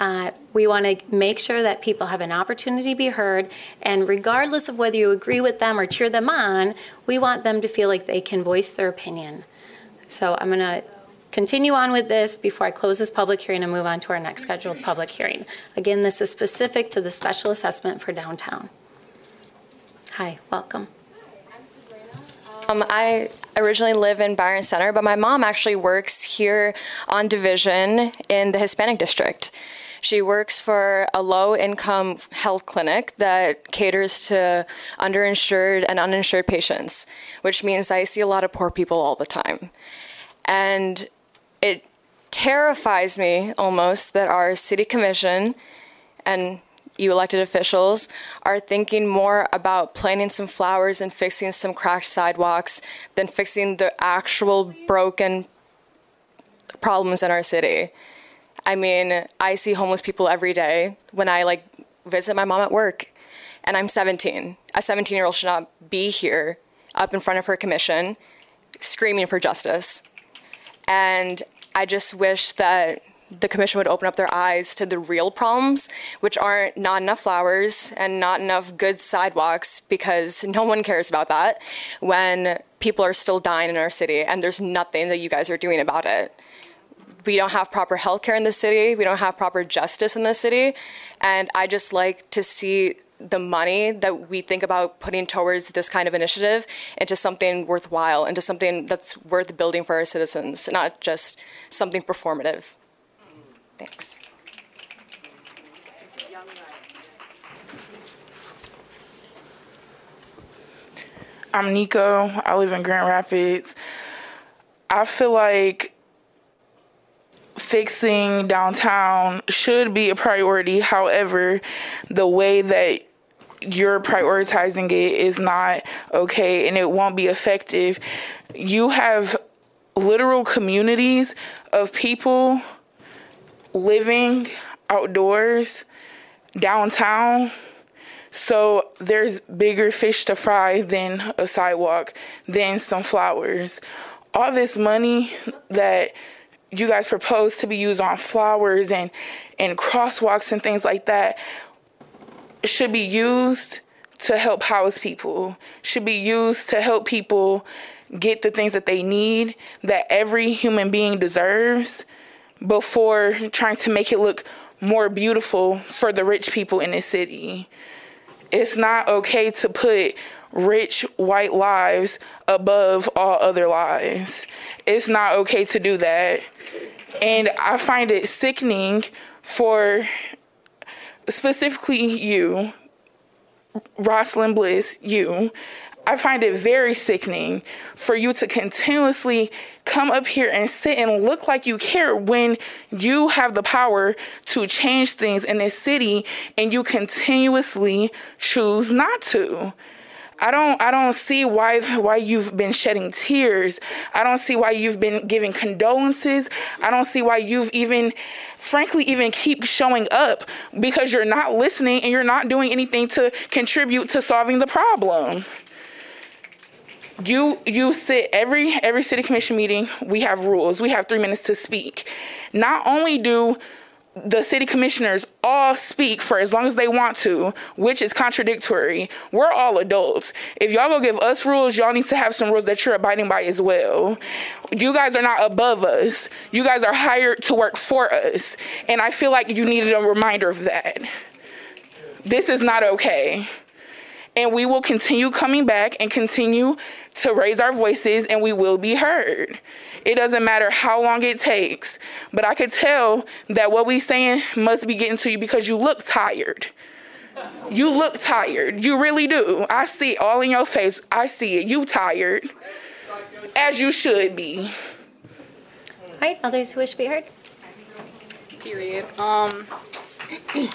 Uh, We want to make sure that people have an opportunity to be heard, and regardless of whether you agree with them or cheer them on, we want them to feel like they can voice their opinion. So I'm going to continue on with this before I close this public hearing and move on to our next scheduled public hearing. Again, this is specific to the special assessment for downtown. Hi, welcome. Um, I originally live in Byron Center, but my mom actually works here on Division in the Hispanic district. She works for a low income health clinic that caters to underinsured and uninsured patients, which means I see a lot of poor people all the time. And it terrifies me almost that our city commission and you elected officials are thinking more about planting some flowers and fixing some cracked sidewalks than fixing the actual broken problems in our city. I mean, I see homeless people every day when I like visit my mom at work and I'm 17. A 17 year old should not be here up in front of her commission screaming for justice. And I just wish that the commission would open up their eyes to the real problems, which aren't not enough flowers and not enough good sidewalks, because no one cares about that when people are still dying in our city and there's nothing that you guys are doing about it. We don't have proper health care in the city, we don't have proper justice in the city, and I just like to see the money that we think about putting towards this kind of initiative into something worthwhile, into something that's worth building for our citizens, not just something performative. Thanks. I'm Nico. I live in Grand Rapids. I feel like fixing downtown should be a priority. However, the way that you're prioritizing it is not okay and it won't be effective. You have literal communities of people living outdoors downtown. So there's bigger fish to fry than a sidewalk, than some flowers. All this money that you guys propose to be used on flowers and and crosswalks and things like that should be used to help house people, should be used to help people get the things that they need that every human being deserves before trying to make it look more beautiful for the rich people in the city. It's not okay to put rich white lives above all other lives. It's not okay to do that. And I find it sickening for specifically you, Rosalind Bliss, you. I find it very sickening for you to continuously come up here and sit and look like you care when you have the power to change things in this city and you continuously choose not to. I don't I don't see why why you've been shedding tears. I don't see why you've been giving condolences. I don't see why you've even frankly even keep showing up because you're not listening and you're not doing anything to contribute to solving the problem. You you sit every every city commission meeting, we have rules. We have 3 minutes to speak. Not only do the city commissioners all speak for as long as they want to, which is contradictory. We're all adults. If y'all gonna give us rules, y'all need to have some rules that you're abiding by as well. You guys are not above us. You guys are hired to work for us. And I feel like you needed a reminder of that. This is not okay. And we will continue coming back and continue to raise our voices, and we will be heard. It doesn't matter how long it takes. But I could tell that what we're saying must be getting to you because you look tired. You look tired. You really do. I see it all in your face. I see it. You tired. As you should be. All right, others who wish to be heard? Period. Um,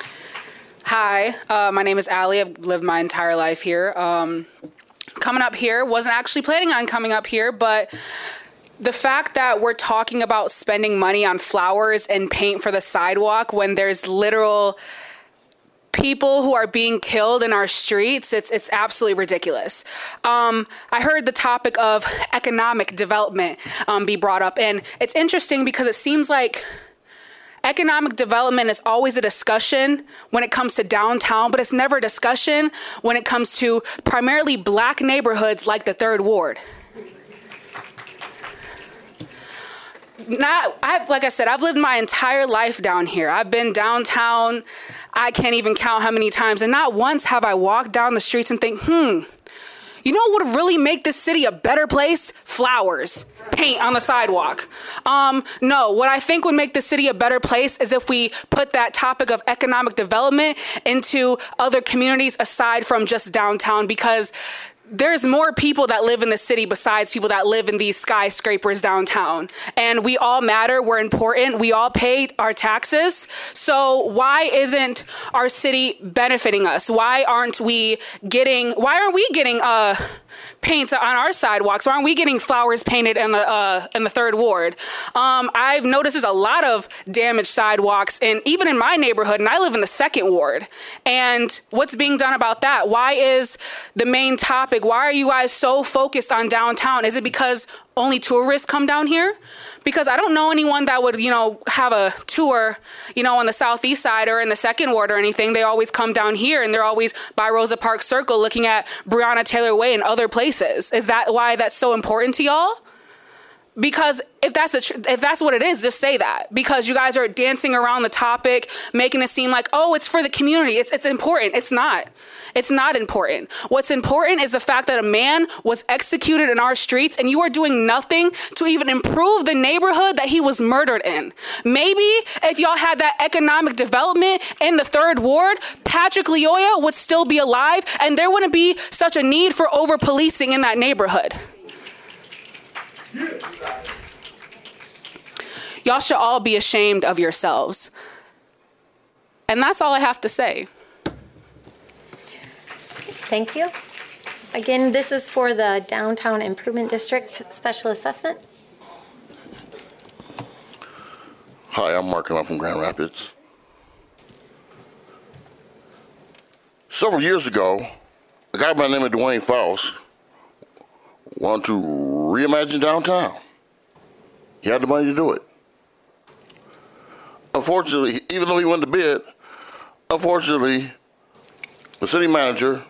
hi, uh, my name is Allie. I've lived my entire life here. Um, coming up here, wasn't actually planning on coming up here, but the fact that we're talking about spending money on flowers and paint for the sidewalk when there's literal people who are being killed in our streets it's it's absolutely ridiculous. Um, i heard the topic of economic development um, be brought up and it's interesting because it seems like economic development is always a discussion when it comes to downtown but it's never a discussion when it comes to primarily black neighborhoods like the third ward not I've like I said, I've lived my entire life down here. I've been downtown. I can't even count how many times. And not once have I walked down the streets and think, hmm, you know what would really make this city a better place? Flowers. Paint on the sidewalk. Um, no, what I think would make the city a better place is if we put that topic of economic development into other communities aside from just downtown because there's more people that live in the city besides people that live in these skyscrapers downtown. And we all matter. We're important. We all pay our taxes. So why isn't our city benefiting us? Why aren't we getting, why aren't we getting, uh, paint on our sidewalks? Why aren't we getting flowers painted in the uh, in the third ward? Um, I've noticed there's a lot of damaged sidewalks, and even in my neighborhood, and I live in the second ward. And what's being done about that? Why is the main topic? Why are you guys so focused on downtown? Is it because only tourists come down here? Because I don't know anyone that would, you know, have a tour, you know, on the southeast side or in the second ward or anything. They always come down here and they're always by Rosa Parks Circle looking at Breonna Taylor Way and other places. Is that why that's so important to y'all? Because if that's tr- if that's what it is just say that. Because you guys are dancing around the topic making it seem like oh it's for the community. It's it's important. It's not. It's not important. What's important is the fact that a man was executed in our streets and you are doing nothing to even improve the neighborhood that he was murdered in. Maybe if y'all had that economic development in the third ward Patrick Lyoya would still be alive and there wouldn't be such a need for over policing in that neighborhood Y'all should all be ashamed of yourselves. And that's all I have to say. Thank you. Again, this is for the Downtown Improvement District Special Assessment. Hi, I'm Mark and I'm from Grand Rapids. Several years ago, a guy by the name of Dwayne Faust wanted to reimagine downtown. He had the money to do it. Unfortunately, even though he won the bid, unfortunately, the city manager,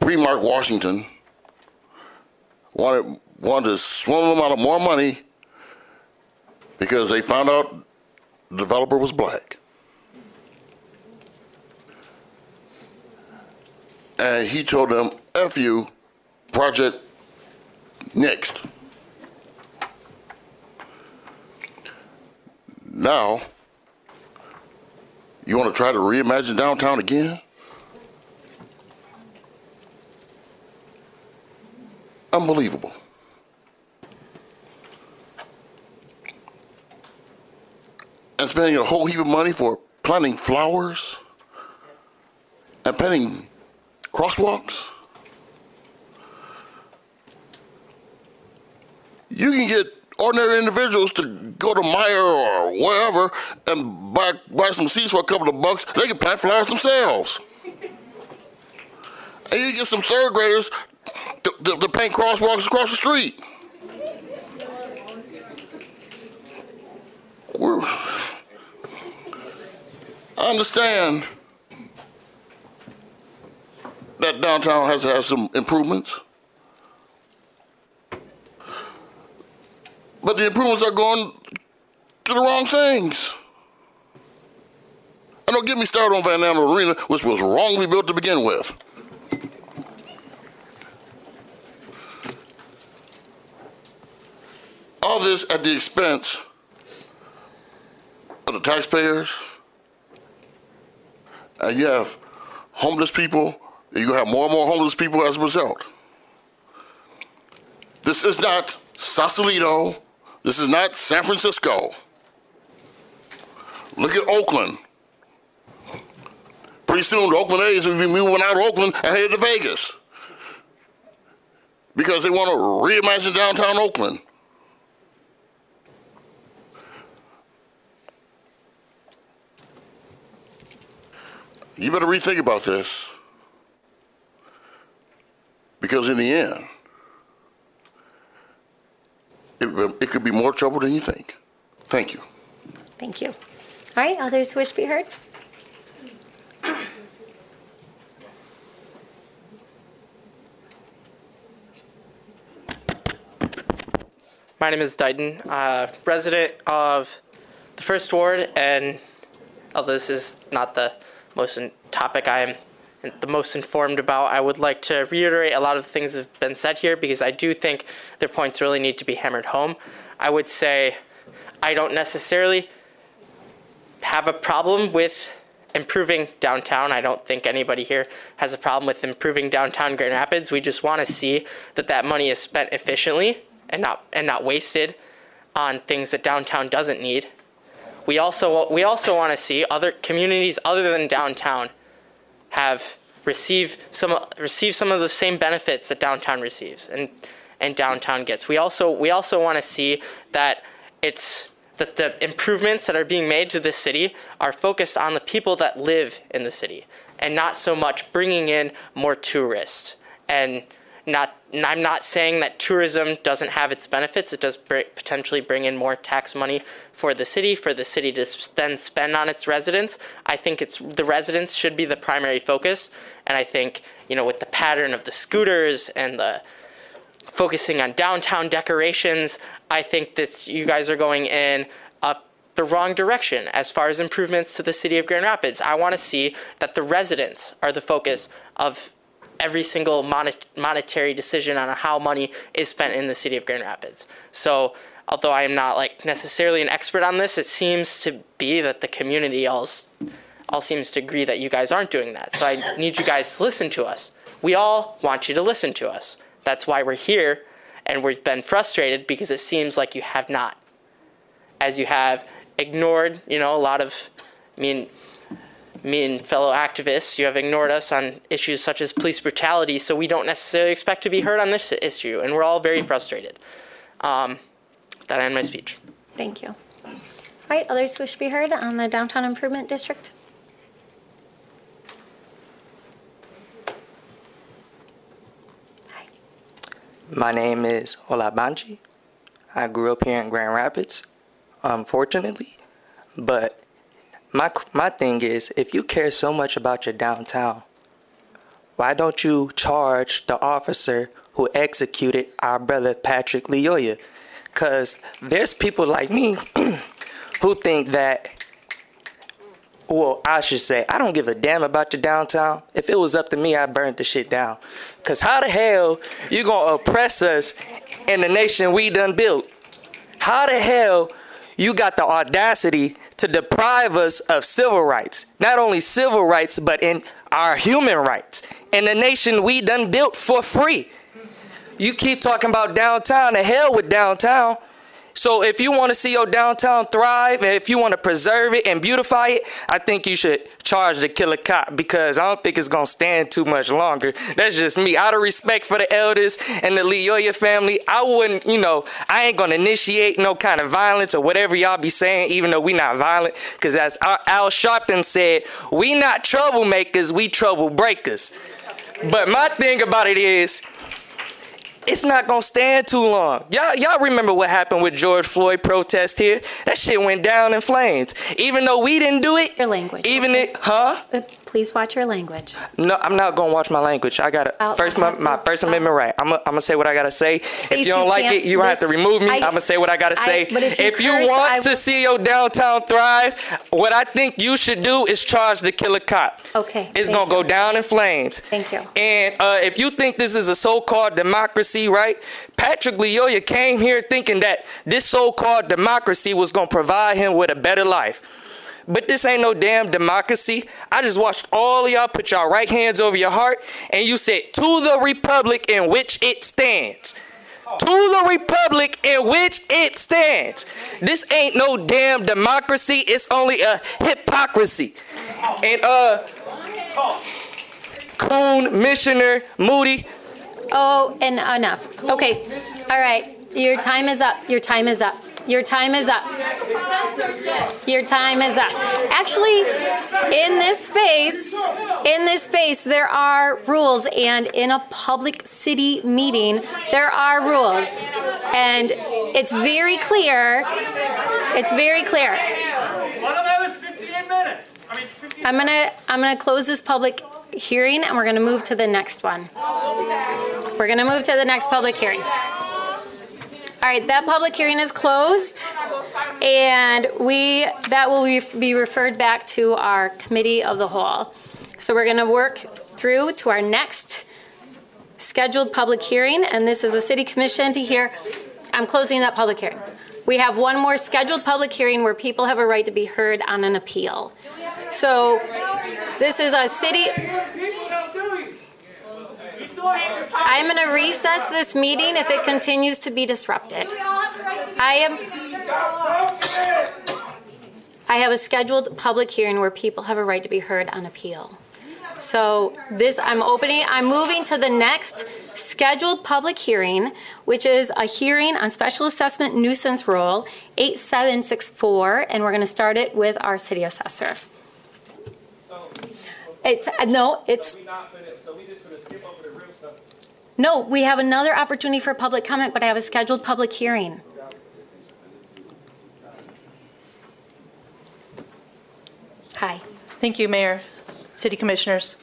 pre-Mark Washington, wanted wanted to swindle them out of more money because they found out the developer was black. And he told them, F you, project next. Now, you want to try to reimagine downtown again? Unbelievable. And spending a whole heap of money for planting flowers and painting crosswalks. You can get ordinary individuals to go to Meijer or wherever and buy buy some seeds for a couple of bucks. They can plant flowers themselves. And you get some third graders to, to, to paint crosswalks across the street. We're, I understand that downtown has to have some improvements. But the improvements are going to the wrong things. And don't get me started on Van Andel Arena, which was wrongly built to begin with. All this at the expense of the taxpayers. And you have homeless people, and to have more and more homeless people as a result. This is not Sausalito. This is not San Francisco. Look at Oakland. Pretty soon, the Oakland A's will be moving out of Oakland and headed to Vegas because they want to reimagine downtown Oakland. You better rethink about this because, in the end, it, it could be more trouble than you think. Thank you. Thank you. All right, others wish to be heard? My name is Dighton, uh, resident of the First Ward, and although this is not the most topic I am the most informed about, I would like to reiterate a lot of things that have been said here because I do think their points really need to be hammered home. I would say I don't necessarily have a problem with improving downtown. I don't think anybody here has a problem with improving downtown Grand Rapids. We just want to see that that money is spent efficiently and not and not wasted on things that downtown doesn't need. We also we also want to see other communities other than downtown have receive some receive some of the same benefits that downtown receives and and downtown gets. We also we also want to see that it's that the improvements that are being made to this city are focused on the people that live in the city and not so much bringing in more tourists and not and I'm not saying that tourism doesn't have its benefits. It does br- potentially bring in more tax money for the city, for the city to then spend on its residents. I think it's the residents should be the primary focus, and I think you know with the pattern of the scooters and the focusing on downtown decorations, I think that you guys are going in up the wrong direction as far as improvements to the city of Grand Rapids. I want to see that the residents are the focus of every single monet- monetary decision on how money is spent in the city of Grand Rapids. So, although I am not like necessarily an expert on this, it seems to be that the community all all seems to agree that you guys aren't doing that. So I need you guys to listen to us. We all want you to listen to us. That's why we're here, and we've been frustrated because it seems like you have not, as you have ignored, you know, a lot of, I mean, me and fellow activists, you have ignored us on issues such as police brutality, so we don't necessarily expect to be heard on this issue, and we're all very frustrated. Um, that I end my speech. Thank you. All right, others wish to be heard on the Downtown Improvement District? Hi. My name is Olabanji. I grew up here in Grand Rapids, unfortunately. But my my thing is, if you care so much about your downtown, why don't you charge the officer who executed our brother Patrick Lyoya? Cause there's people like me who think that well, I should say, I don't give a damn about your downtown. If it was up to me, I'd burn the shit down. Cause how the hell you gonna oppress us in the nation we done built? How the hell you got the audacity to deprive us of civil rights? Not only civil rights, but in our human rights. In the nation we done built for free. You keep talking about downtown, the hell with downtown. So if you want to see your downtown thrive and if you want to preserve it and beautify it, I think you should charge the killer cop because I don't think it's gonna stand too much longer. That's just me. Out of respect for the elders and the Lyoya family, I wouldn't, you know, I ain't gonna initiate no kind of violence or whatever y'all be saying, even though we not violent. Because as Al Sharpton said, we not troublemakers, we trouble breakers. But my thing about it is, it's not gonna stand too long. Y'all, y'all remember what happened with George Floyd protest here? That shit went down in flames. Even though we didn't do it. Your language. Even it, huh? Uh, Please watch your language. No, I'm not gonna watch my language. I gotta I'll- first my, my First Amendment right. I'm gonna say what I gotta say. If you don't you like it, you gonna have to remove me. I- am gonna say what I gotta I- say. but if you you curse, want to see your downtown thrive, what I think you should do is charge the killer cop. Okay. It's gonna you. go down in flames. Thank you. And uh, if you think this is a so-called democracy, right? Patrick Lyoya came here thinking that this so-called democracy was gonna provide him with a better life. But this ain't no damn democracy. I just watched all y'all put y'all right hands over your heart and you said, to the republic in which it stands. To the republic in which it stands. This ain't no damn democracy. It's only a hypocrisy. And uh, Coon, Missioner, Moody, Oh, and enough. Okay. All right. Your time is up. Your time is up. Your time is up. Your time is up. Actually, in this space, in this space, there are rules, and in a public city meeting, there are rules, and it's very clear. It's very clear. Let them have his 58 minutes. I mean, 58 I'm gonna I'm gonna close this public hearing, and we're gonna move to the next one. We're gonna move to the next public hearing. All right, that public hearing is closed, and we, that will be- referred back to our committee of the whole. So we're gonna work through to our next scheduled public hearing, and this is a city commission to hear, I'm closing that public hearing. We have one more scheduled public hearing where people have a right to be heard on an appeal. So this is a city, I'm going to recess this meeting if it continues to be disrupted. I am, I have a scheduled public hearing where people have a right to be heard on appeal. So this, I'm opening, I'm moving to the next scheduled public hearing, which is a hearing on special assessment nuisance roll 8764, and we're going to start it with our city assessor. It's, no, it's, So we just gonna skip over the real stuff. No, we have another opportunity for public comment, but I have a scheduled public hearing. Hi. Thank you, Mayor, City Commissioners.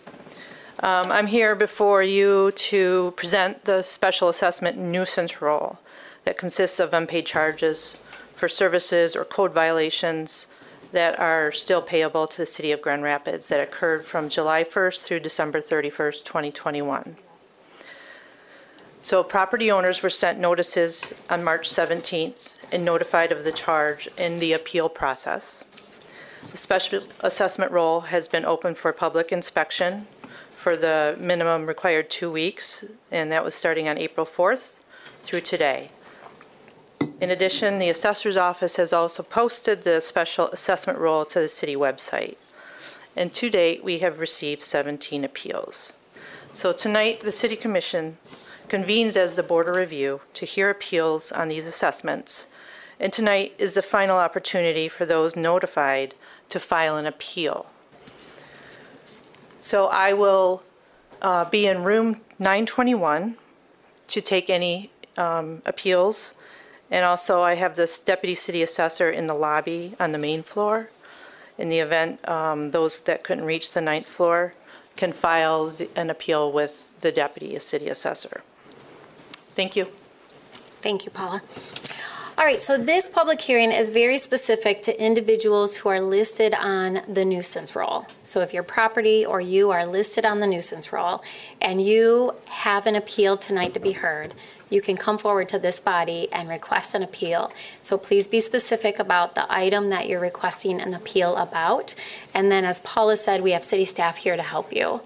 Um, I'm here before you to present the special assessment nuisance roll that consists of unpaid charges for services or code violations that are still payable to the City of Grand Rapids that occurred from July 1st through December 31st, 2021. So property owners were sent notices on March 17th and notified of the charge in the appeal process. The special assessment roll has been open for public inspection for the minimum required two weeks, and that was starting on April 4th through today. In addition, the assessor's office has also posted the special assessment roll to the city website. And to date, we have received 17 appeals. So tonight, the city commission convenes as the board of review to hear appeals on these assessments. And tonight is the final opportunity for those notified to file an appeal. So I will uh, be in room 921 to take any um, appeals. And also, I have this deputy city assessor in the lobby on the main floor. In the event um, those that couldn't reach the ninth floor can file the- an appeal with the deputy city assessor. Thank you. Thank you, Paula. All right, so this public hearing is very specific to individuals who are listed on the nuisance roll. So if your property or you are listed on the nuisance roll and you have an appeal tonight to be heard, you can come forward to this body and request an appeal. So please be specific about the item that you're requesting an appeal about. And then, as Paula said, we have city staff here to help you.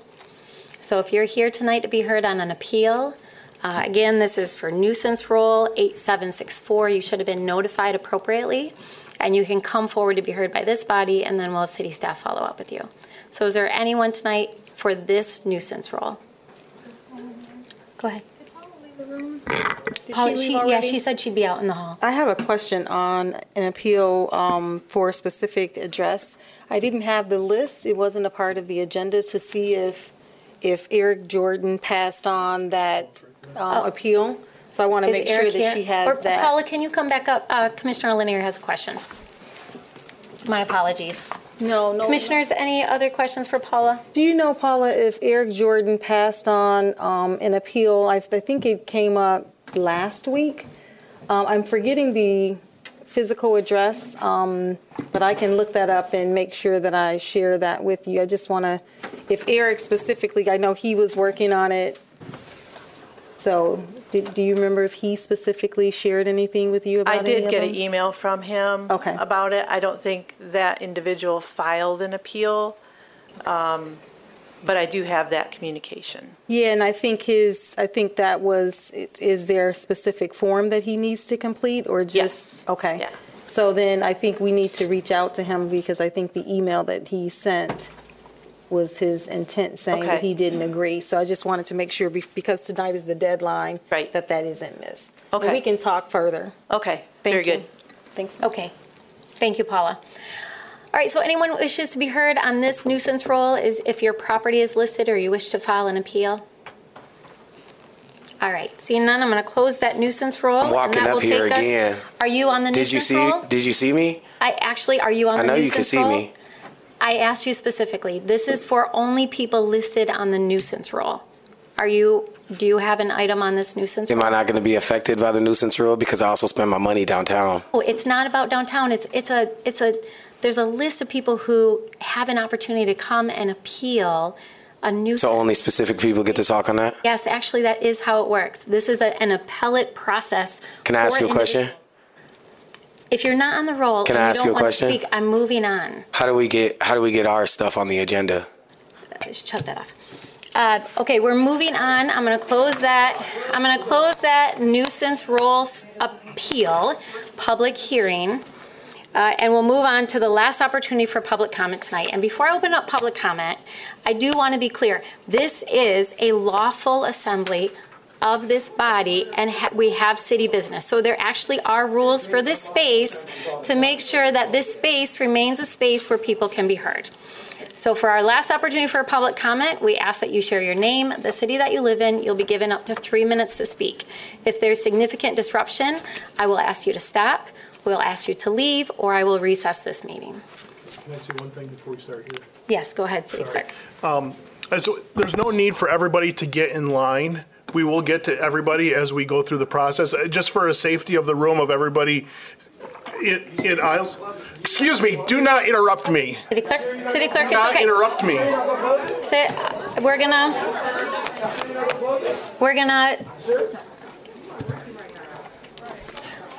So if you're here tonight to be heard on an appeal, uh, Again, this is for nuisance roll 8764. You should have been notified appropriately, and you can come forward to be heard by this body, and then we'll have city staff follow up with you. So is there anyone tonight for this nuisance roll? Go ahead. Did Paula, she she- Yeah, she said she'd be out in the hall. I have a question on an appeal um, for a specific address. I didn't have the list, it wasn't a part of the agenda to see if, if Eric Jordan passed on that um, appeal. So I want to Is make sure Eric that she has Or that. Paula, can you come back up? Uh, Commissioner Lenear has a question. My apologies. No, no. Commissioners, any other questions for Paula? Do you know, Paula, if Eric Jordan passed on um, an appeal? I, I think it came up last week. Um, I'm forgetting the physical address, um, but I can look that up and make sure that I share that with you. I just want to, if Eric specifically, I know he was working on it. So, did, do you remember if he specifically shared anything with you about it? I any did of get them? an email from him about it. I don't think that individual filed an appeal, um, but I do have that communication. Yeah, and I think his, I think that was, is there a specific form that he needs to complete or just? Okay. Yeah. So then I think we need to reach out to him because I think the email that he sent was his intent saying that Okay. he didn't agree. So I just wanted to make sure, be- because tonight is the deadline, Right. that that isn't missed. And Okay. we can talk further. Okay, Thank very you. good. Thanks. Okay. Thank you, Paula. All right, so anyone wishes to be heard on this nuisance roll is if your property is listed or you wish to file an appeal? All right, seeing none, I'm going to close that nuisance roll. I'm and walking that up will here take us- again. Are you on the Did you nuisance see? roll? Did you see me? I actually, are you on the news? I the know you can see roll? me. I asked you specifically. This is for only people listed on the nuisance roll. Are you, do you have an item on this nuisance Am roll? I not going to be affected by the nuisance roll because I also spend my money downtown? Oh, it's not about downtown. It's, it's a, it's a, there's a list of people who have an opportunity to come and appeal a nuisance. So only specific people get to talk on that? Yes, actually, that is how it works. This is a- an appellate process. Can I ask for you a question? individuals. If you're not on the roll Can I ask you don't a want to question? speak, I'm moving on. How do we get how do we get our stuff on the agenda? Uh, Shut that off. Uh, okay, we're moving on. I'm going to close that. I'm going to close that nuisance roll's appeal public hearing. Uh, and we'll move on to the last opportunity for public comment tonight. And before I open up public comment, I do want to be clear. This is a lawful assembly of this body and ha- we have city business. So there actually are rules for this space to make sure that this space remains a space where people can be heard. So for our last opportunity for a public comment, we ask that you share your name, the city that you live in. You'll be given up to three minutes to speak. If there's significant disruption, I will ask you to stop, we'll ask you to leave, or I will recess this meeting. Can I say one thing before we start here? Yes, go ahead, city clerk. Um, as- There's no need for everybody to get in line. We will get to everybody as we go through the process, uh, just for a safety of the room of everybody in in aisles. Excuse me, do not interrupt me. City clerk, city clerk, Do not interrupt me. Say, we're gonna, we're gonna,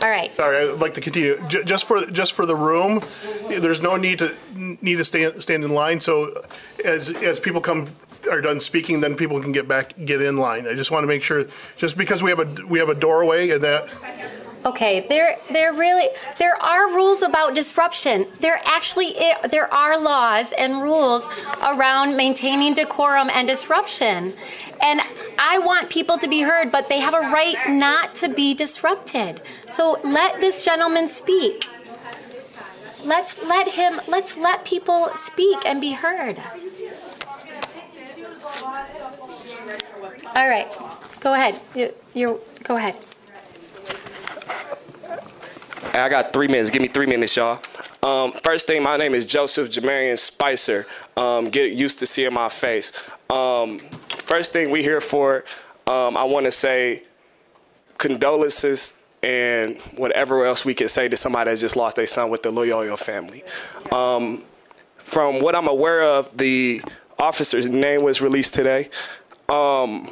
all right. Sorry, I'd like to continue. Ju- Just for, just for the room, there's no need to, need to stand, stand in line. So as, as people come, are done speaking, then people can get back, get in line. I just want to make sure, just because we have a, we have a doorway and that, Okay, there, there really, there are rules about disruption. There actually, i- there are laws and rules around maintaining decorum and disruption. And I want people to be heard, but they have a right not to be disrupted. So let this gentleman speak. Let's let him, let's let people speak and be heard. All right, go ahead. You- You're, go ahead. I got three minutes. Give me three minutes, y'all. Um, first thing, my name is Joseph Jamarian Spicer. Um, get used to seeing my face. Um, first thing we here for, um, I want to say condolences and whatever else we can say to somebody that just lost their son with the Lyoya family. Um, from what I'm aware of, the officer's name was released today. Um,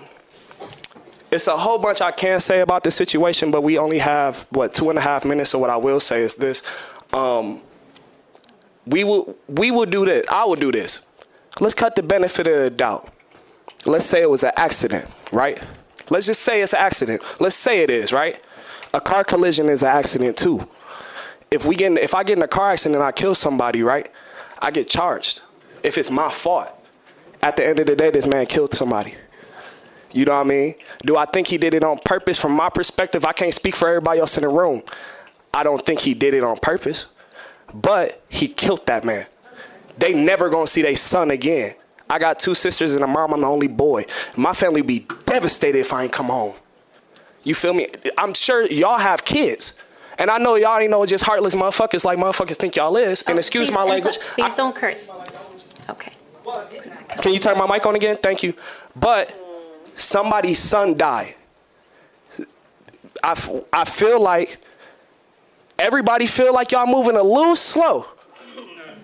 it's a whole bunch I can't say about the situation, but we only have what two and a half minutes. So what I will say is this: um, we will we will do this. I will do this. Let's cut the benefit of the doubt. Let's say it was an accident, right? Let's just say it's an accident. Let's say it is, right? A car collision is an accident too. If we get in, if I get in a car accident and I kill somebody, right? I get charged. If it's my fault. At the end of the day, this man killed somebody. You know what I mean? Do I think he did it on purpose? From my perspective, I can't speak for everybody else in the room. I don't think he did it on purpose, but he killed that man. They never gonna see their son again. I got two sisters and a mom. I'm the only boy. My family be devastated if I ain't come home. You feel me? I'm sure y'all have kids. And I know y'all ain't know just heartless motherfuckers like motherfuckers think y'all is. And oh, excuse Please, my language. Please don't curse. Okay. Can you turn my mic on again? Thank you. But somebody's son died. I, f- I feel like everybody feel like y'all moving a little slow.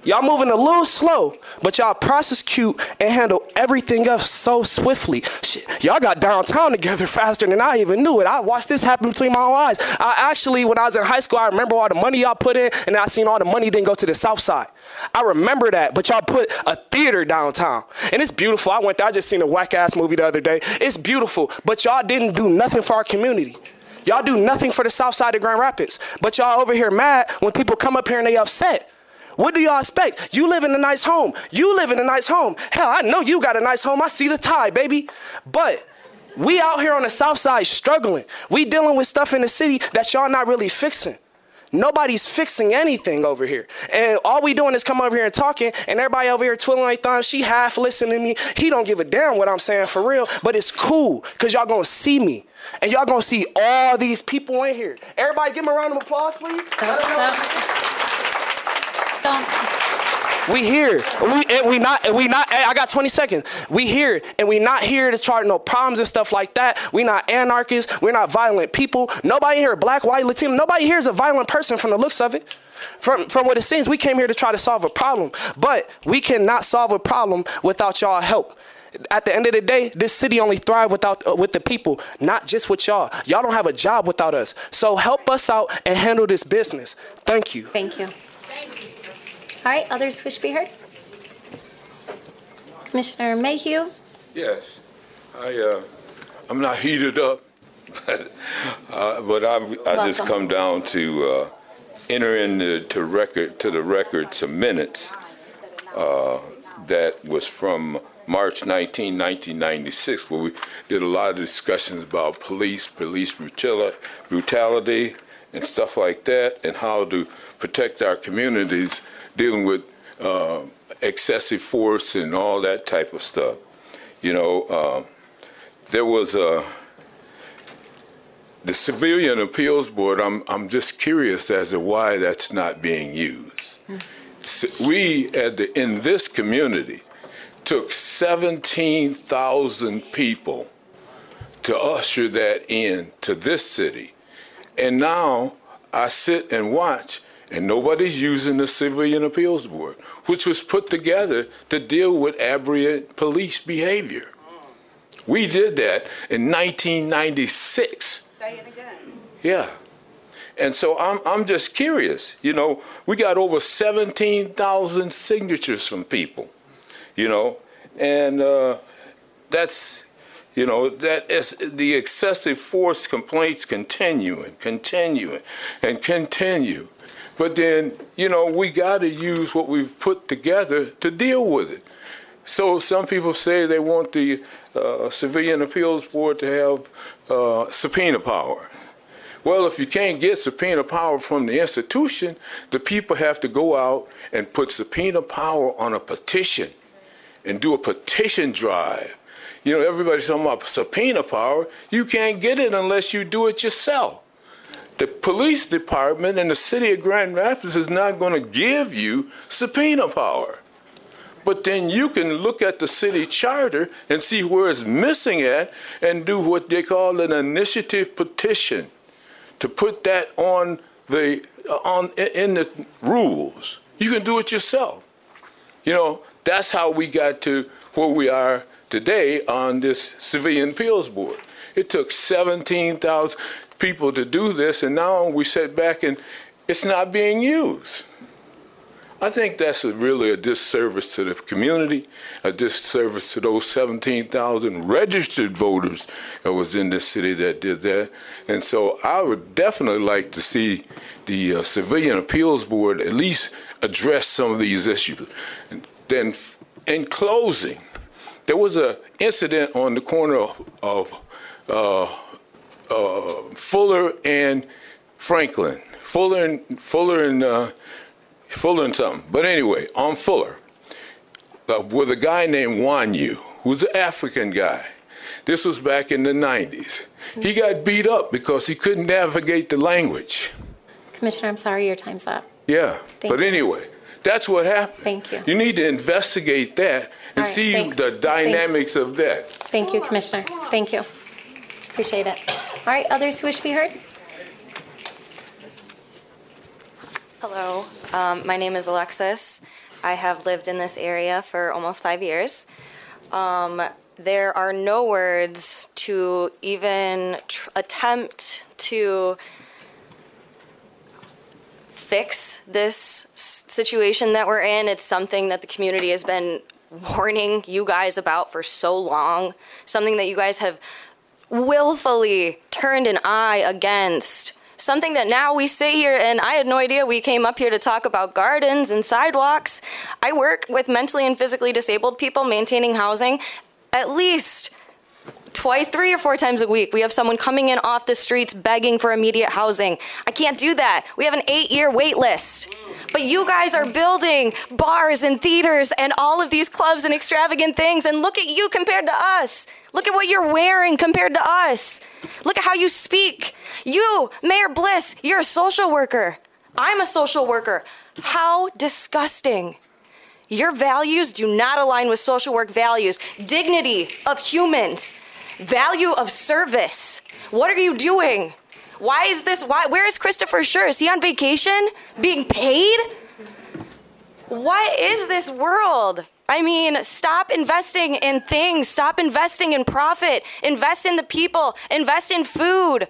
Y'all moving a little slow, but y'all prosecute and handle everything else so swiftly. Shit, y'all got downtown together faster than I even knew it. I watched this happen between my own eyes. I actually, when I was in high school, I remember all the money y'all put in, and I seen all the money didn't go to the south side. I remember that, but y'all put a theater downtown, and it's beautiful. I went there. I just seen a whack ass movie the other day. It's beautiful, but y'all didn't do nothing for our community. Y'all do nothing for the south side of Grand Rapids, but y'all over here mad when people come up here and they upset. What do y'all expect? You live in a nice home. You live in a nice home. Hell, I know you got a nice home. I see the tie, baby. But we out here on the south side struggling. We dealing with stuff in the city that y'all not really fixing. Nobody's fixing anything over here. And all we doing is come over here and talking, and everybody over here twiddling their thumbs. She half listening to me. He don't give a damn what I'm saying for real, but it's cool, because y'all gonna see me. And y'all gonna see all these people in here. Everybody give them a round of applause, please. We here. We and we not and we not I got 20 seconds. We here and we not here to start no problems and stuff like that. We not anarchists. We're not violent people. Nobody here, black, white, Latino, nobody here is a violent person from the looks of it. From from what it seems, we came here to try to solve a problem. But we cannot solve a problem without y'all help. At the end of the day, this city only thrive without uh, with the people, not just with y'all. Y'all don't have a job without us. So help us out and handle this business. Thank you. Thank you. All right, others wish to be heard? Commissioner Mayhew? Yes, I, uh, I'm not heated up, but, uh, but I, I just come down to, uh, enter in the, to record, to the record some minutes, uh, that was from March 19, 1996, where we did a lot of discussions about police, police brutali- brutality and stuff like that, and how to protect our communities dealing with, uh, excessive force and all that type of stuff. You know, uh, there was a the Civilian Appeals Board. I'm I'm just curious as to why that's not being used. We at the in this community took 17,000 people to usher that in to this city, and now I sit and watch. And nobody's using the Civilian Appeals Board, which was put together to deal with aberrant police behavior. We did that in 1996. Say it again. Yeah. And so I'm, I'm just curious. You know, we got over 17,000 signatures from people, you know, and uh, that's, you know, that is the excessive force complaints continue and continue and continue. But then, you know, we got to use what we've put together to deal with it. So some people say they want the uh, Civilian Appeals Board to have uh, subpoena power. Well, if you can't get subpoena power from the institution, the people have to go out and put subpoena power on a petition and do a petition drive. You know, everybody's talking about subpoena power. You can't get it unless you do it yourself. The police department in the city of Grand Rapids is not going to give you subpoena power. But then you can look at the city charter and see where it's missing at and do what they call an initiative petition to put that on the uh, on in the rules. You can do it yourself. You know, that's how we got to where we are today on this civilian appeals board. It took 17,000 people to do this, and now we sit back and it's not being used. I think that's a, really a disservice to the community, a disservice to those 17,000 registered voters that was in this city that did that. And so I would definitely like to see the uh, Civilian Appeals Board at least address some of these issues. And then in closing, there was an incident on the corner of, of uh, uh, Fuller and Franklin. Fuller and Fuller and uh, Fuller and something. But anyway, on Fuller, uh, with a guy named Wanyu, who's an African guy. This was back in the 90s. He got beat up because he couldn't navigate the language. Commissioner, I'm sorry, your time's up. Yeah. Thank but you. anyway, that's what happened. Thank you. You need to investigate that and right, see thanks. the dynamics of that. Thank you, Commissioner. Thank you. Appreciate it. All right, others who wish to be heard? Hello, um, my name is Alexis. I have lived in this area for almost five years. Um, there are no words to even tr- attempt to fix this situation that we're in. It's something that the community has been warning you guys about for so long, something that you guys have willfully turned an eye against. Something that now we sit here and I had no idea we came up here to talk about gardens and sidewalks. I work with mentally and physically disabled people maintaining housing at least twice, three or four times a week. We have someone coming in off the streets begging for immediate housing. I can't do that. We have an eight year wait list. But you guys are building bars and theaters and all of these clubs and extravagant things. And look at you compared to us. Look at what you're wearing compared to us. Look at how you speak. You, Mayor Bliss, you're a social worker. I'm a social worker. How disgusting. Your values do not align with social work values. Dignity of humans, value of service. What are you doing? Why is this? Why? Where is Christopher Schurr? Is he on vacation? Being paid? What is this world? I mean, stop investing in things. Stop investing in profit. Invest in the people. Invest in food,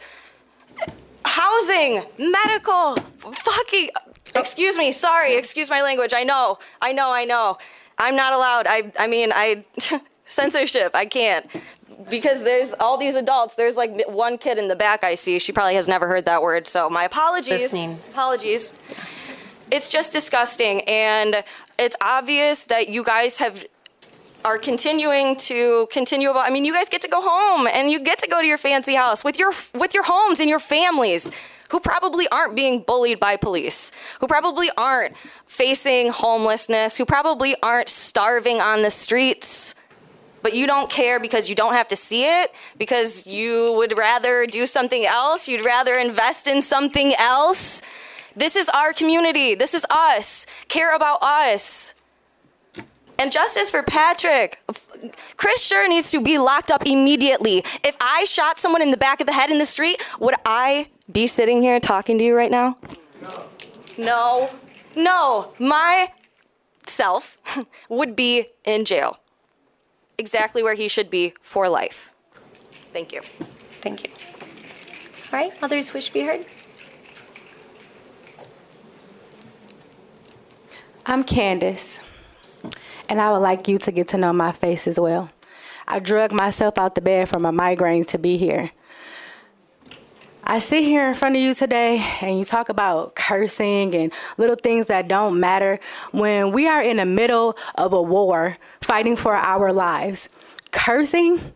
housing, medical, fucking. Excuse me. Sorry. Excuse my language. I know. I know. I know. I'm not allowed. I. I mean, I. censorship. I can't. Because there's all these adults. There's like one kid in the back I see. She probably has never heard that word. So my apologies. Listening. Apologies. It's just disgusting. And it's obvious that you guys have are continuing to continue about I mean you guys get to go home and you get to go to your fancy house with your with your homes and your families who probably aren't being bullied by police, who probably aren't facing homelessness, who probably aren't starving on the streets. But you don't care because you don't have to see it, because you would rather do something else, you'd rather invest in something else. This is our community. This is us. Care about us. And justice for Patrick. Chris Schurr needs to be locked up immediately. If I shot someone in the back of the head in the street, would I be sitting here talking to you right now? No. No. No. My self would be in jail. Exactly where he should be for life. Thank you. Thank you. All right, others wish to be heard? I'm Candace, and I would like you to get to know my face as well. I drug myself out the bed from a migraine to be here. I sit here in front of you today and you talk about cursing and little things that don't matter when we are in the middle of a war fighting for our lives. Cursing,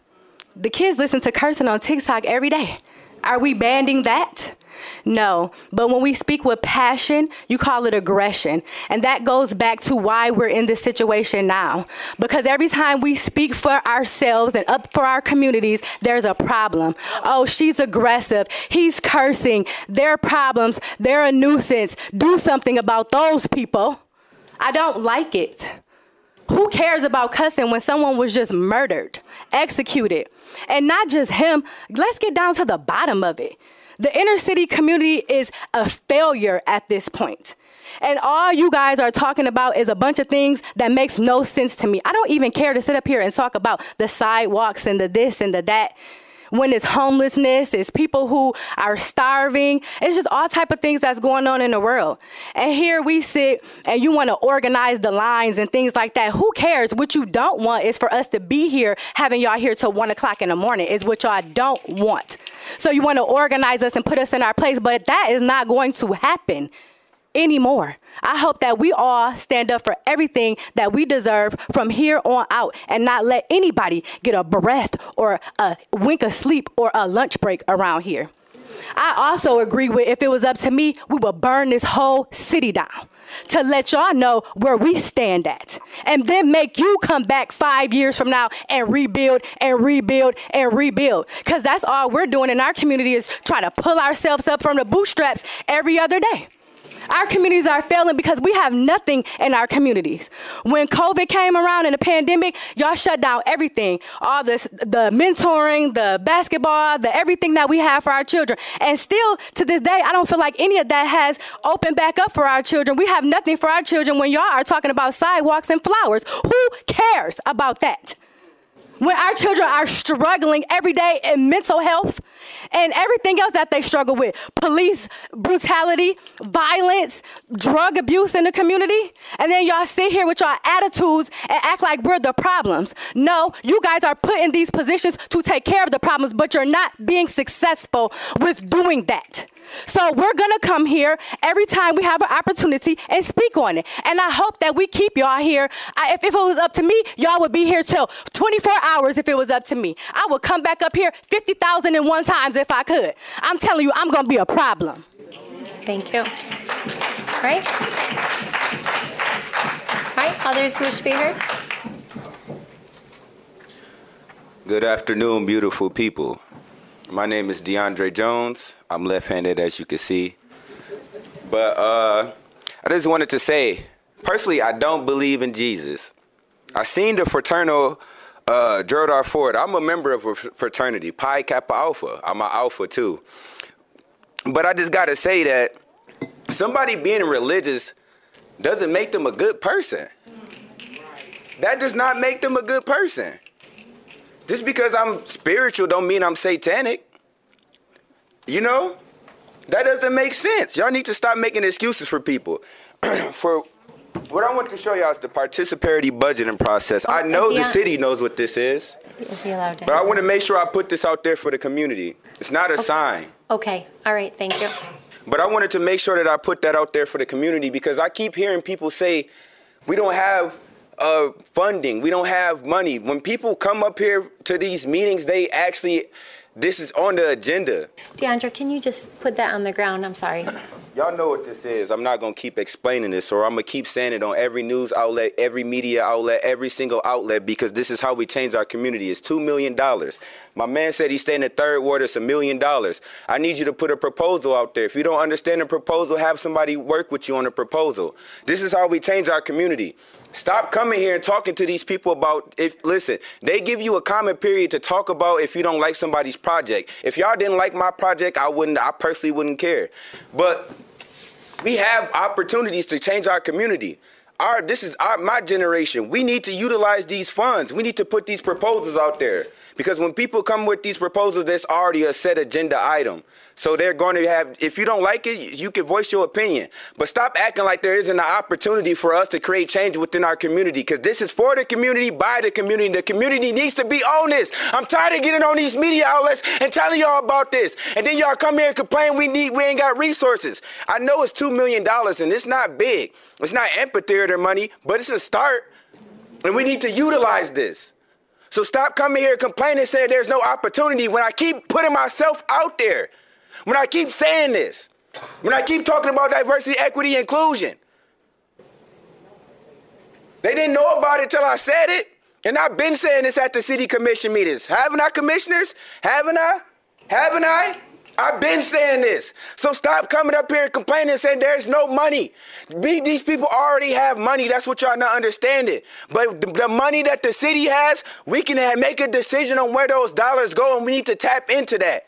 the kids listen to cursing on TikTok every day. Are we banning that? No. But when we speak with passion, you call it aggression. And that goes back to why we're in this situation now. Because every time we speak for ourselves and up for our communities, there's a problem. Oh, she's aggressive. He's cursing. Their problems. They're a nuisance. Do something about those people. I don't like it. Who cares about cussing when someone was just murdered, executed? And not just him, let's get down to the bottom of it. The inner city community is a failure at this point. And all you guys are talking about is a bunch of things that makes no sense to me. I don't even care to sit up here and talk about the sidewalks and the this and the that when it's homelessness, it's people who are starving. It's just all type of things that's going on in the world. And here we sit and you want to organize the lines and things like that. Who cares? What you don't want is for us to be here, having y'all here till one o'clock in the morning is what y'all don't want. So you want to organize us and put us in our place, but that is not going to happen anymore. I hope that we all stand up for everything that we deserve from here on out and not let anybody get a breath or a wink of sleep or a lunch break around here. I also agree with if it was up to me, we would burn this whole city down to let y'all know where we stand at. And then make you come back five years from now and rebuild and rebuild and rebuild. Because that's all we're doing in our community is trying to pull ourselves up from the bootstraps every other day. Our communities are failing because we have nothing in our communities. When COVID came around in the pandemic, y'all shut down everything. All this the mentoring, the basketball, the everything that we have for our children. And still to this day, I don't feel like any of that has opened back up for our children. We have nothing for our children when y'all are talking about sidewalks and flowers. Who cares about that? when our children are struggling every day in mental health and everything else that they struggle with police brutality, violence, drug abuse in the community. And then y'all sit here with y'all attitudes and act like we're the problems. No, you guys are put in these positions to take care of the problems, but you're not being successful with doing that. So we're gonna come here every time we have an opportunity and speak on it. And I hope that we keep y'all here. I, if, if it was up to me, y'all would be here till 24 hours if it was up to me. I would come back up here 50,001 times if I could. I'm telling you, I'm gonna be a problem. Thank you. All right. All right, others who wish to be heard? Good afternoon, beautiful people. My name is DeAndre Jones. I'm left-handed, as you can see. But uh, I just wanted to say, personally, I don't believe in Jesus. I seen the fraternal uh, Gerald R. Ford. I'm a member of a fraternity, Pi Kappa Alpha. I'm an Alpha too. But I just got to say that somebody being religious doesn't make them a good person. that does not make them a good person. Just because I'm spiritual don't mean I'm satanic. You know? That doesn't make sense. Y'all need to stop making excuses for people. for what I want to show y'all is the participatory budgeting process. I know the city knows what this is, Is he allowed to? but I want to make sure I put this out there for the community. It's not a sign. Okay, all right, thank you. But I wanted to make sure that I put that out there for the community because I keep hearing people say we don't have uh, funding, we don't have money. When people come up here to these meetings, they actually, this is on the agenda. DeAndre, can you just put that on the ground? I'm sorry. Y'all know what this is. I'm not gonna keep explaining this, or I'm gonna keep saying it on every news outlet, every media outlet, every single outlet, because this is how we change our community. It's two million dollars. My man said he's staying in the third ward. It's a million dollars. I need you to put a proposal out there. If you don't understand the proposal, have somebody work with you on the proposal. This is how we change our community. Stop coming here and talking to these people about if listen, they give you a comment period to talk about if you don't like somebody's project. If y'all didn't like my project, I wouldn't I personally wouldn't care. But we have opportunities to change our community. Our this is our my generation. We need to utilize these funds. We need to put these proposals out there. Because when people come with these proposals, there's already a set agenda item. So they're going to have, if you don't like it, you can voice your opinion. But stop acting like there isn't an opportunity for us to create change within our community. Because this is for the community, by the community. The community needs to be on this. I'm tired of getting on these media outlets and telling y'all about this. And then y'all come here and complain we need, we ain't got resources. I know it's $2 million and it's not big. It's not amphitheater money, but it's a start. And we need to utilize this. So stop coming here complaining, saying there's no opportunity when I keep putting myself out there. When I keep saying this. When I keep talking about diversity, equity, inclusion. They didn't know about it till I said it. And I've been saying this at the city commission meetings. Haven't I, commissioners? Haven't I? Haven't I? I've been saying this. So stop coming up here and complaining saying there's no money. These people already have money. That's what y'all not understanding. But the, money that the city has, we can make a decision on where those dollars go, and we need to tap into that.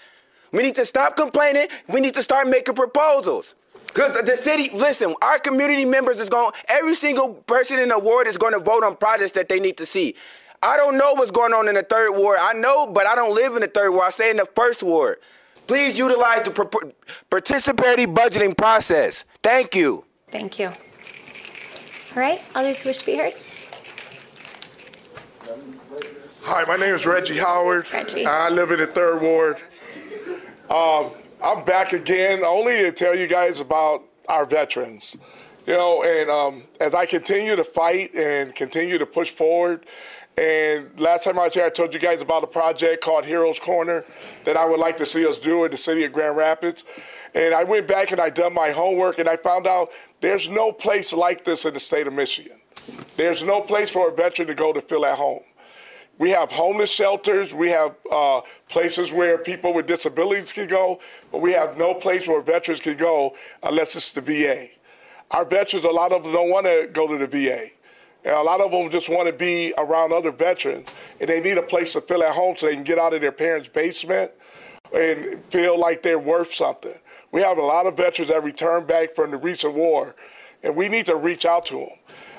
We need to stop complaining. We need to start making proposals. Because the city, listen, our community members is going, every single person in the ward is going to vote on projects that they need to see. I don't know what's going on in the third ward. I know, but I don't live in the third ward. I stay in the first ward. Please utilize the participatory budgeting process. Thank you. Thank you. All right, others wish to be heard? Hi, my name is Reggie Howard. Reggie. I live in the third ward. Um, I'm back again only to tell you guys about our veterans. You know, and um, as I continue to fight and continue to push forward, and last time I was here, I told you guys about a project called Heroes Corner that I would like to see us do in the city of Grand Rapids. And I went back and I done my homework, and I found out there's no place like this in the state of Michigan. There's no place for a veteran to go to feel at home. We have homeless shelters. We have uh, places where people with disabilities can go, but we have no place where veterans can go unless it's the VA. Our veterans, a lot of them don't want to go to the VA. And a lot of them just want to be around other veterans, and they need a place to feel at home so they can get out of their parents' basement and feel like they're worth something. We have a lot of veterans that return back from the recent war, and we need to reach out to them.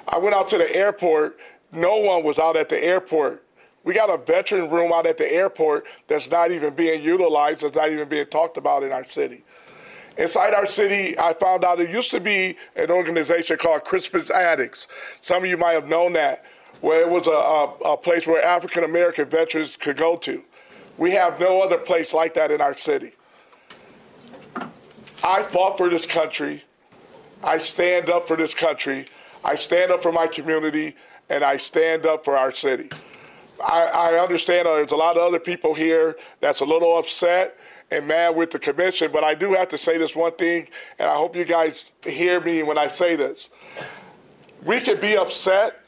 I went out to the airport. No one was out at the airport. We got a veteran room out at the airport that's not even being utilized, that's not even being talked about in our city. Inside our city, I found out there used to be an organization called Christmas Addicts. Some of you might have known that, where it was a, a, a place where African American veterans could go to. We have no other place like that in our city. I fought for this country. I stand up for this country. I stand up for my community, and I stand up for our city. I, I understand there's a lot of other people here that's a little upset and mad with the commission, but I do have to say this one thing, and I hope you guys hear me when I say this. We could be upset,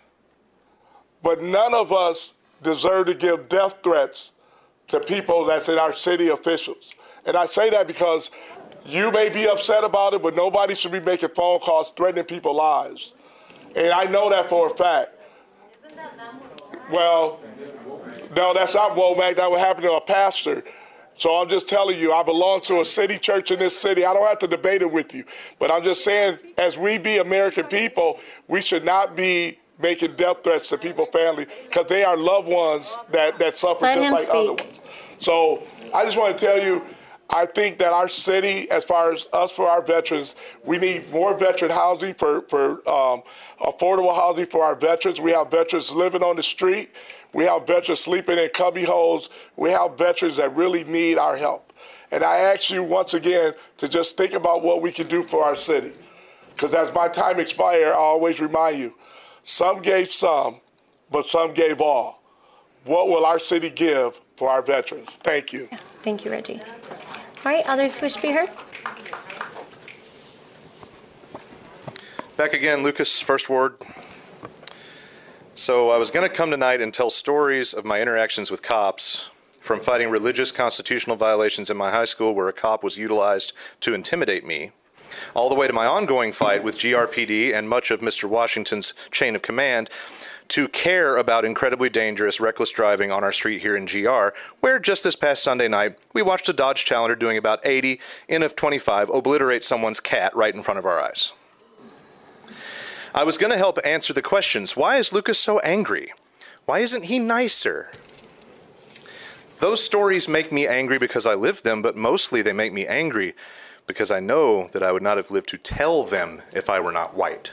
but none of us deserve to give death threats to people that's in our city officials. And I say that because you may be upset about it, but nobody should be making phone calls threatening people's lives. And I know that for a fact. Well, no, that's not Womack. That would happen to a pastor. So I'm just telling you, I belong to a city church in this city. I don't have to debate it with you. But I'm just saying, as we be American people, we should not be making death threats to people, family, because they are loved ones that, that suffer Let just like other speak. ones. So I just want to tell you, I think that our city, as far as us for our veterans, we need more veteran housing for, for um, affordable housing for our veterans. We have veterans living on the street. We have veterans sleeping in cubby holes. We have veterans that really need our help. And I ask you once again to just think about what we can do for our city. Because as my time expires, I always remind you, some gave some, but some gave all. What will our city give for our veterans? Thank you. Thank you, Reggie. All right, others wish to be heard? Back again, Lucas, First Ward. So I was going to come tonight and tell stories of my interactions with cops, from fighting religious constitutional violations in my high school where a cop was utilized to intimidate me, all the way to my ongoing fight with GRPD and much of Mr. Washington's chain of command to care about incredibly dangerous, reckless driving on our street here in GR, where just this past Sunday night, we watched a Dodge Challenger doing about 80 in of 25 obliterate someone's cat right in front of our eyes. I was going to help answer the questions. Why is Lucas so angry? Why isn't he nicer? Those stories make me angry because I lived them, but mostly they make me angry because I know that I would not have lived to tell them if I were not white.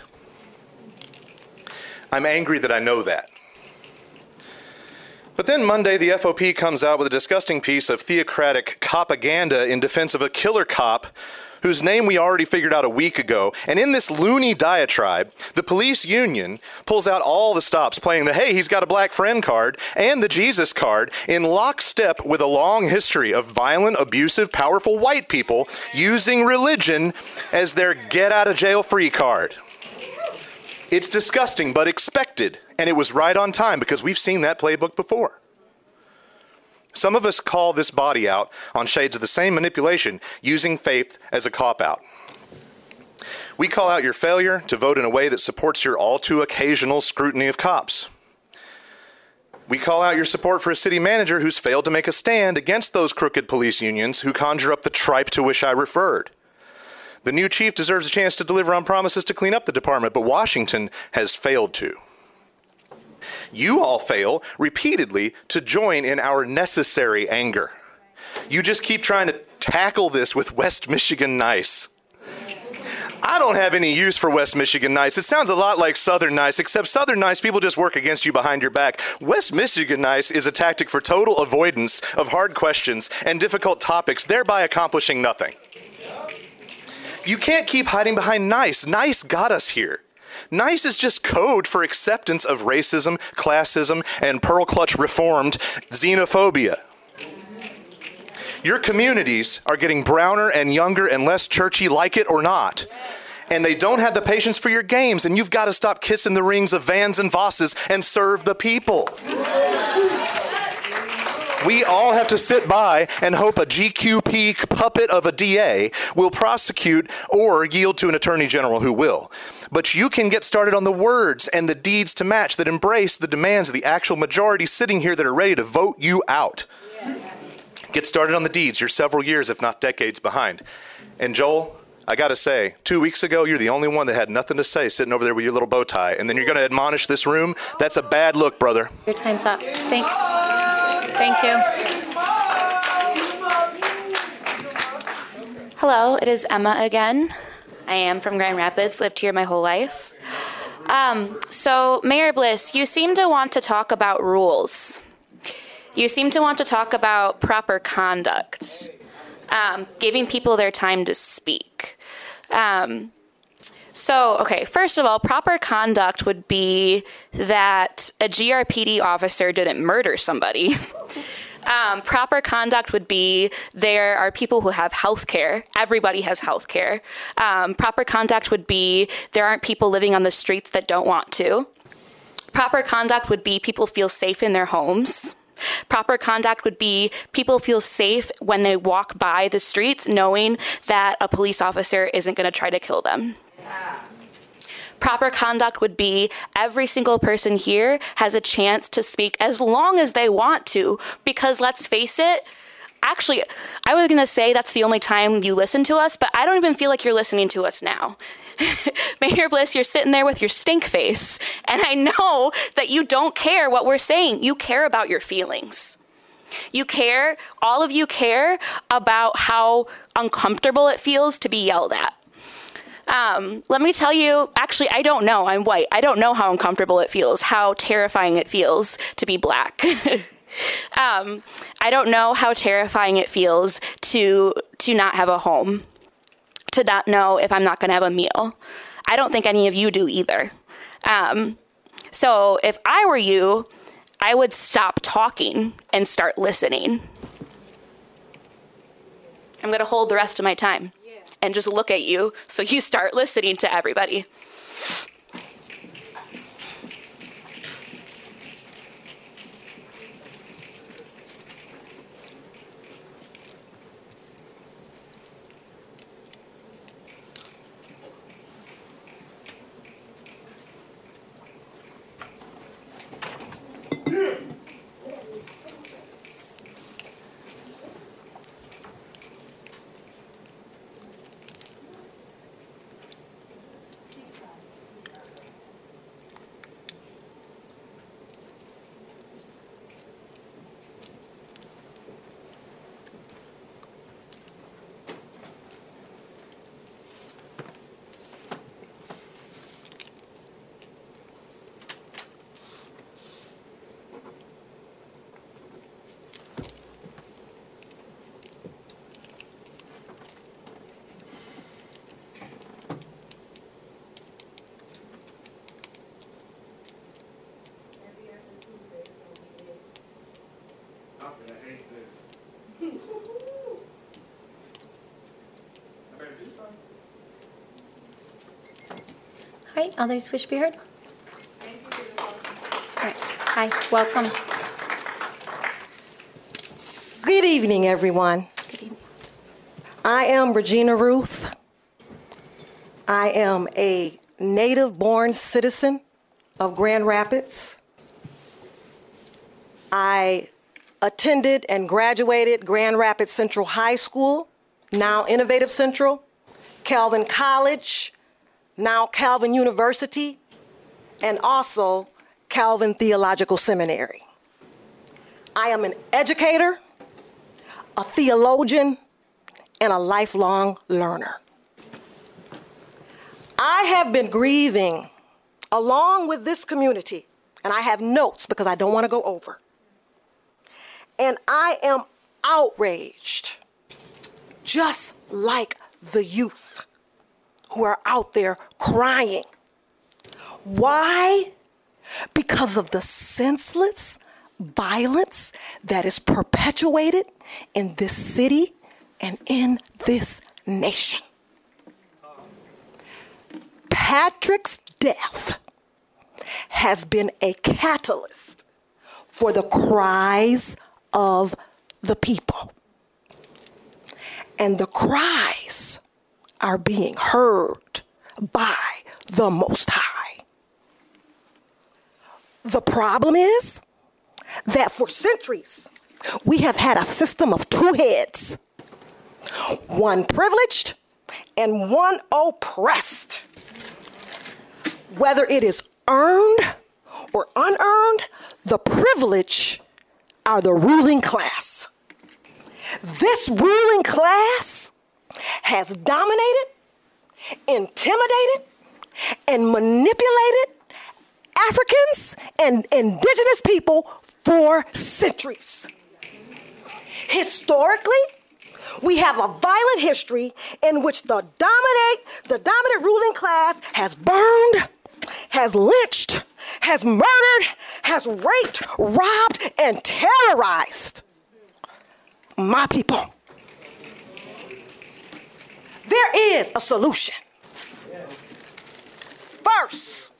I'm angry that I know that. But then Monday, the FOP comes out with a disgusting piece of theocratic propaganda in defense of a killer cop whose name we already figured out a week ago. And in this loony diatribe, the police union pulls out all the stops playing the hey, he's got a black friend card and the Jesus card in lockstep with a long history of violent, abusive, powerful white people using religion as their get out of jail free card. It's disgusting, but expected. And it was right on time because we've seen that playbook before. Some of us call this body out on shades of the same manipulation, using faith as a cop out. We call out your failure to vote in a way that supports your all too occasional scrutiny of cops. We call out your support for a city manager who's failed to make a stand against those crooked police unions who conjure up the tripe to which I referred. The new chief deserves a chance to deliver on promises to clean up the department, but Washington has failed to. You all fail repeatedly to join in our necessary anger. You just keep trying to tackle this with West Michigan nice. I don't have any use for West Michigan nice. It sounds a lot like Southern nice, except Southern nice people just work against you behind your back. West Michigan nice is a tactic for total avoidance of hard questions and difficult topics, thereby accomplishing nothing. You can't keep hiding behind nice. Nice got us here. Nice is just code for acceptance of racism, classism, and pearl clutch reformed xenophobia. Your communities are getting browner and younger and less churchy, like it or not. And they don't have the patience for your games, and you've got to stop kissing the rings of Vans and Vosses and serve the people. We all have to sit by and hope a GQP puppet of a DA will prosecute or yield to an attorney general who will. But you can get started on the words and the deeds to match that embrace the demands of the actual majority sitting here that are ready to vote you out. Get started on the deeds. You're several years, if not decades, behind. And Joel, I got to say, two weeks ago, you're the only one that had nothing to say sitting over there with your little bow tie. And then you're going to admonish this room? That's a bad look, brother. Your time's up. Thanks. Thank you. Hello, it is Emma again. I am from Grand Rapids, lived here my whole life. Um, so, Mayor Bliss, you seem to want to talk about rules. You seem to want to talk about proper conduct, um, giving people their time to speak. Um, so, okay, first of all, proper conduct would be that a GRPD officer didn't murder somebody. Um, proper conduct would be there are people who have health care. Everybody has health care. Um, proper conduct would be there aren't people living on the streets that don't want to. Proper conduct would be people feel safe in their homes. Proper conduct would be people feel safe when they walk by the streets knowing that a police officer isn't going to try to kill them. Proper conduct would be every single person here has a chance to speak as long as they want to, because let's face it, actually, I was going to say that's the only time you listen to us, but I don't even feel like you're listening to us now. Mayor Bliss, you're sitting there with your stink face, and I know that you don't care what we're saying. You care about your feelings. You care, all of you care about how uncomfortable it feels to be yelled at. Um, let me tell you, actually, I don't know. I'm white. I don't know how uncomfortable it feels, how terrifying it feels to be black. um, I don't know how terrifying it feels to to not have a home, to not know if I'm not going to have a meal. I don't think any of you do either. Um, so if I were you, I would stop talking and start listening. I'm going to hold the rest of my time and just look at you so you start listening to everybody. All others wish to be heard? Right, hi, welcome. Good evening, everyone. I am Regina Ruth. I am a native born citizen of Grand Rapids. I attended and graduated Grand Rapids Central High School, now Innovation Central, Calvin College, now Calvin University, and also Calvin Theological Seminary. I am an educator, a theologian, and a lifelong learner. I have been grieving along with this community, and I have notes because I don't want to go over. And I am outraged, just like the youth who are out there crying. Why? Because of the senseless violence that is perpetuated in this city and in this nation. Patrick's death has been a catalyst for the cries of the people. And the cries are being heard by the Most High. The problem is that for centuries, we have had a system of two heads one privileged and one oppressed. Whether it is earned or unearned, the privilege are the ruling class. This ruling class has dominated, intimidated, and manipulated Africans and indigenous people for centuries. Historically, we have a violent history in which the dominate the dominant ruling class has burned, has lynched, has murdered, has raped, robbed, and terrorized my people. There is a solution. First,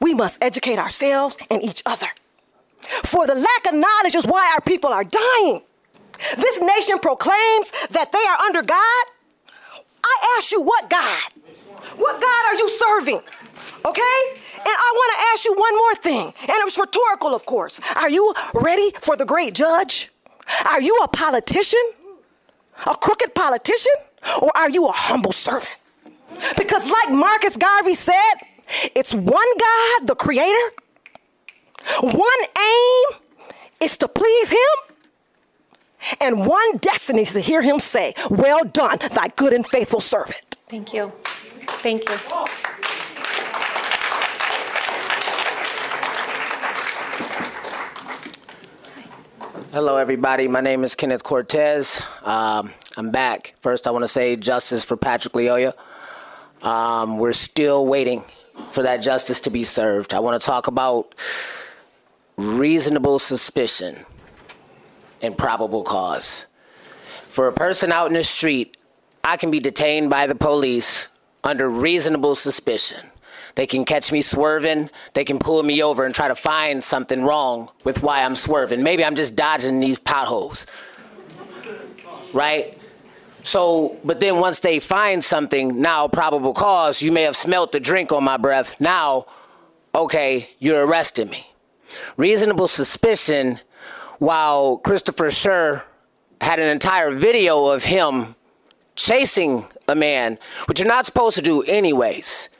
we must educate ourselves and each other. For the lack of knowledge is why our people are dying. This nation proclaims that they are under God. I ask you, what God? What God are you serving? Okay? And I want to ask you one more thing, and it's rhetorical, of course. Are you ready for the great judge? Are you a politician? A crooked politician? Or are you a humble servant? Because, like Marcus Garvey said, it's one God, the Creator, one aim is to please Him, and one destiny is to hear Him say, Well done, thy good and faithful servant. Thank you. Thank you. Hello, everybody. My name is Kenneth Cortez. Um, I'm back. First, I want to say justice for Patrick Lyoya. Um, we're still waiting for that justice to be served. I want to talk about reasonable suspicion and probable cause. For a person out in the street, I can be detained by the police under reasonable suspicion. They can catch me swerving. They can pull me over and try to find something wrong with why I'm swerving. Maybe I'm just dodging these potholes. Right? So, but then once they find something, now probable cause, you may have smelt the drink on my breath. Now, okay, you're arresting me. Reasonable suspicion, while Christopher Schurr had an entire video of him chasing a man, which you're not supposed to do anyways.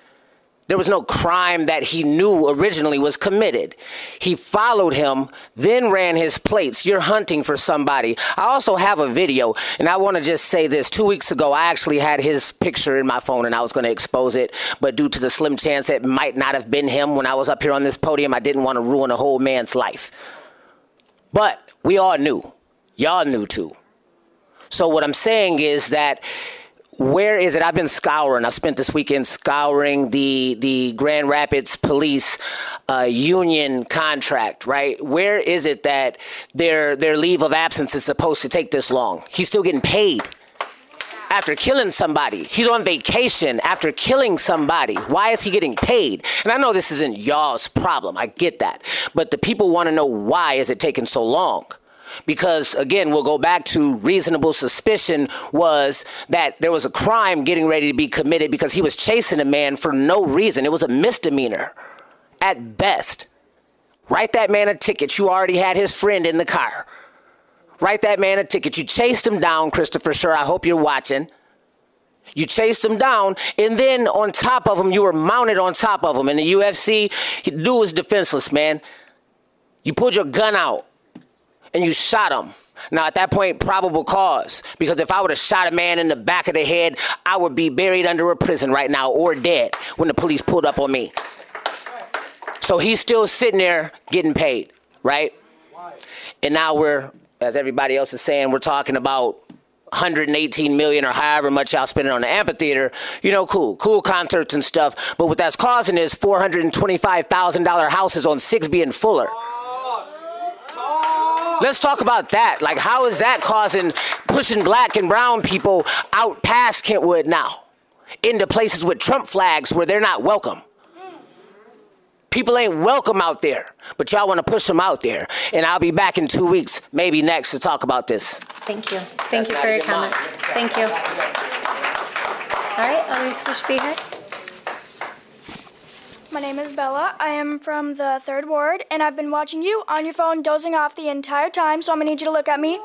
There was no crime that he knew originally was committed. He followed him, then ran his plates. You're hunting for somebody. I also have a video, and I want to just say this. Two weeks ago, I actually had his picture in my phone and I was going to expose it, but due to the slim chance it might not have been him when I was up here on this podium, I didn't want to ruin a whole man's life. But we all knew. Y'all knew too. So what I'm saying is that where is it? I've been scouring. I spent this weekend scouring the the Grand Rapids Police uh, union contract. Right? Where is it that their their leave of absence is supposed to take this long? He's still getting paid after killing somebody. He's on vacation after killing somebody. Why is he getting paid? And I know this isn't y'all's problem. I get that. But the people want to know why is it taking so long? Because again, we'll go back to reasonable suspicion was that there was a crime getting ready to be committed because he was chasing a man for no reason. It was a misdemeanor at best. Write that man a ticket. You already had his friend in the car. Write that man a ticket. You chased him down, Christopher Schurr. I hope you're watching. You chased him down, and then on top of him, you were mounted on top of him. In the UFC, dude was defenseless, man. You pulled your gun out and you shot him. Now, at that point, probable cause. Because if I would have shot a man in the back of the head, I would be buried under a prison right now or dead when the police pulled up on me. So he's still sitting there getting paid, right? And now we're, as everybody else is saying, we're talking about 118 million or however much y'all spending on the amphitheater. You know, cool, cool concerts and stuff. But what that's causing is $425,000 houses on 6B and Fuller. Let's talk about that. Like, how is that causing pushing black and brown people out past Kentwood now into places with Trump flags where they're not welcome? People ain't welcome out there, but y'all want to push them out there. And I'll be back in two weeks, maybe next, to talk about this. Thank you. Thank you for your comments. Thank you. All right, other speaker. My name is Bella. I am from the third ward, and I've been watching you on your phone, dozing off the entire time. So I'm gonna need you to look at me.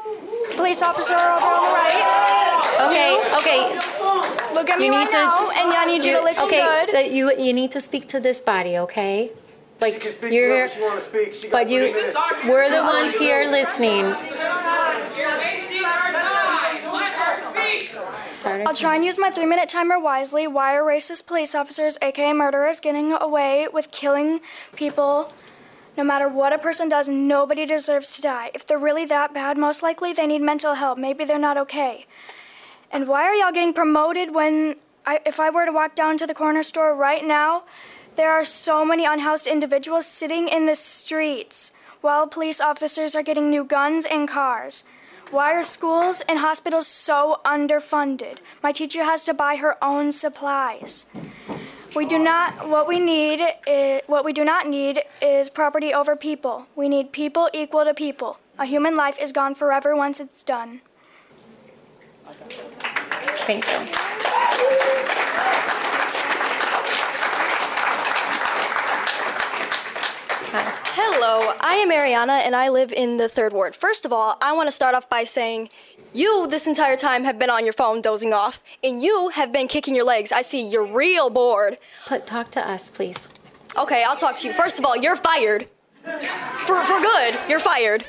Police officer over on the right. Okay, okay. Look at me right now, and I need you to listen okay, good. that you you need to speak to this body, okay? Like you're here, but you, we're the ones here listening. Started. I'll try and use my three minute timer wisely. Why are racist police officers, aka murderers, getting away with killing people? No matter what a person does, nobody deserves to die. If they're really that bad, most likely they need mental help. Maybe they're not okay. And why are y'all getting promoted when, I, if I were to walk down to the corner store right now, there are so many unhoused individuals sitting in the streets while police officers are getting new guns and cars? Why are schools and hospitals so underfunded? My teacher has to buy her own supplies. We do not what we need i what we do not need is property over people. We need people equal to people. A human life is gone forever once it's done. Thank you. Hello, I am Ariana and I live in the third ward. First of all, I want to start off by saying You, this entire time, have been on your phone dozing off, and you have been kicking your legs. I see you're real bored. But talk to us, please. Okay, I'll talk to you. First of all, you're fired. For, for good, you're fired.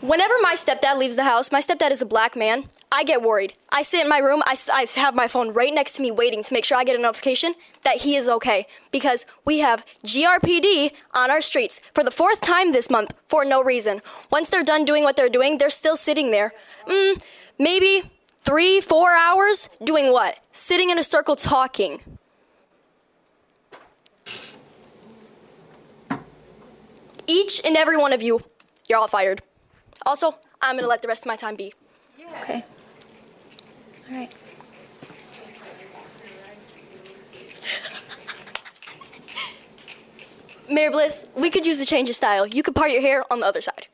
Whenever my stepdad leaves the house, my stepdad is a black man. I get worried. I sit in my room, I have my phone right next to me waiting to make sure I get a notification that he is okay. Because we have GRPD on our streets for the fourth time this month for no reason. Once they're done doing what they're doing, they're still sitting there. Mm, maybe three, four hours doing what? Sitting in a circle talking. Each and every one of you, you're all fired. Also, I'm gonna let the rest of my time be. Okay. All right. Mayor Bliss, we could use a change of style. You could part your hair on the other side.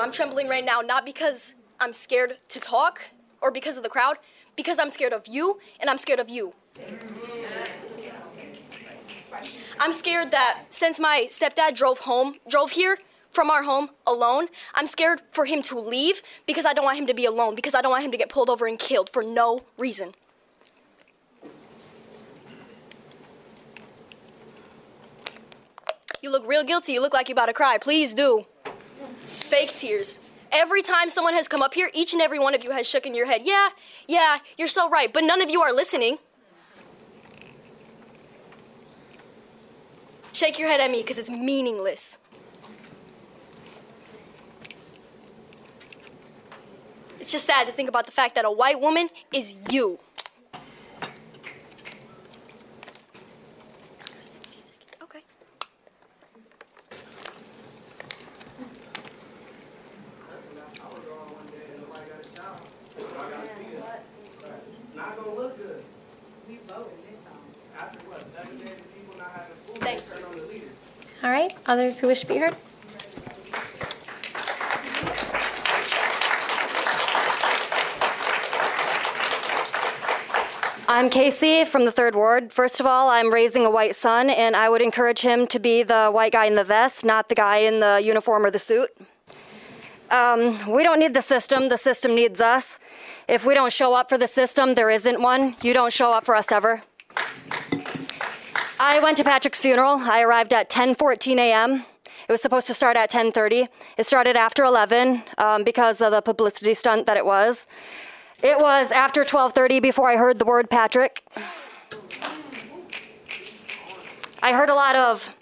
I'm trembling right now, not because I'm scared to talk or because of the crowd, because I'm scared of you and I'm scared of you. I'm scared that since my stepdad drove home, drove here from our home alone, I'm scared for him to leave because I don't want him to be alone, because I don't want him to get pulled over and killed for no reason. You look real guilty. You look like you're about to cry. Please do. Fake tears. Every time someone has come up here, each and every one of you has shook in your head. Yeah, yeah, you're so right, but none of you are listening. Shake your head at me because it's meaningless. It's just sad to think about the fact that a white woman is you. Okay. It's not gonna look good. We voting this time. After what, seven days of people not having food, Thank turn on the leader. All right. Others who wish to be heard? I'm Casey from the third ward. First of all, I'm raising a white son, and I would encourage him to be the white guy in the vest, not the guy in the uniform or the suit. Um, we don't need the system, the system needs us. If we don't show up for the system, there isn't one. You don't show up for us ever. I went to Patrick's funeral. I arrived at 10:14 a.m. It was supposed to start at 10:30. It started after 11 um, because of the publicity stunt that it was. It was after 12:30 before I heard the word Patrick. I heard a lot of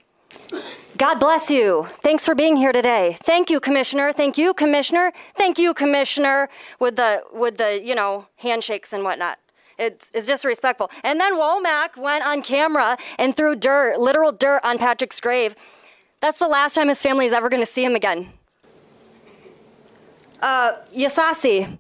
God bless you. Thanks for being here today. Thank you, Commissioner. Thank you, Commissioner. Thank you, Commissioner. With the with the you know handshakes and whatnot. It's, it's disrespectful. And then Womack went on camera and threw dirt, literal dirt, on Patrick's grave. That's the last time his family is ever going to see him again. Uh, Ysasi,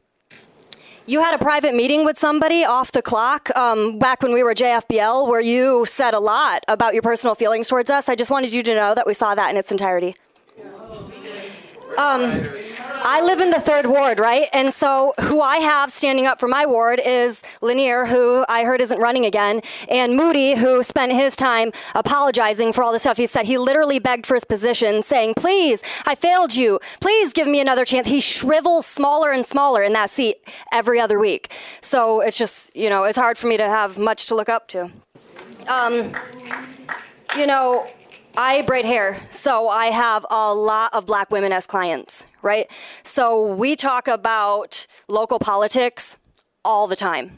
you had a private meeting with somebody off the clock um, back when we were JFBL where you said a lot about your personal feelings towards us. I just wanted you to know that we saw that in its entirety. Um, I live in the third ward, right? And so who I have standing up for my ward is Lenear, who I heard isn't running again, and Moody, who spent his time apologizing for all the stuff he said. He literally begged for his position, saying, Please, I failed you. Please give me another chance. He shrivels smaller and smaller in that seat every other week. So it's just, you know, it's hard for me to have much to look up to. Um, you know, I braid hair, so I have a lot of black women as clients, right? So we talk about local politics all the time,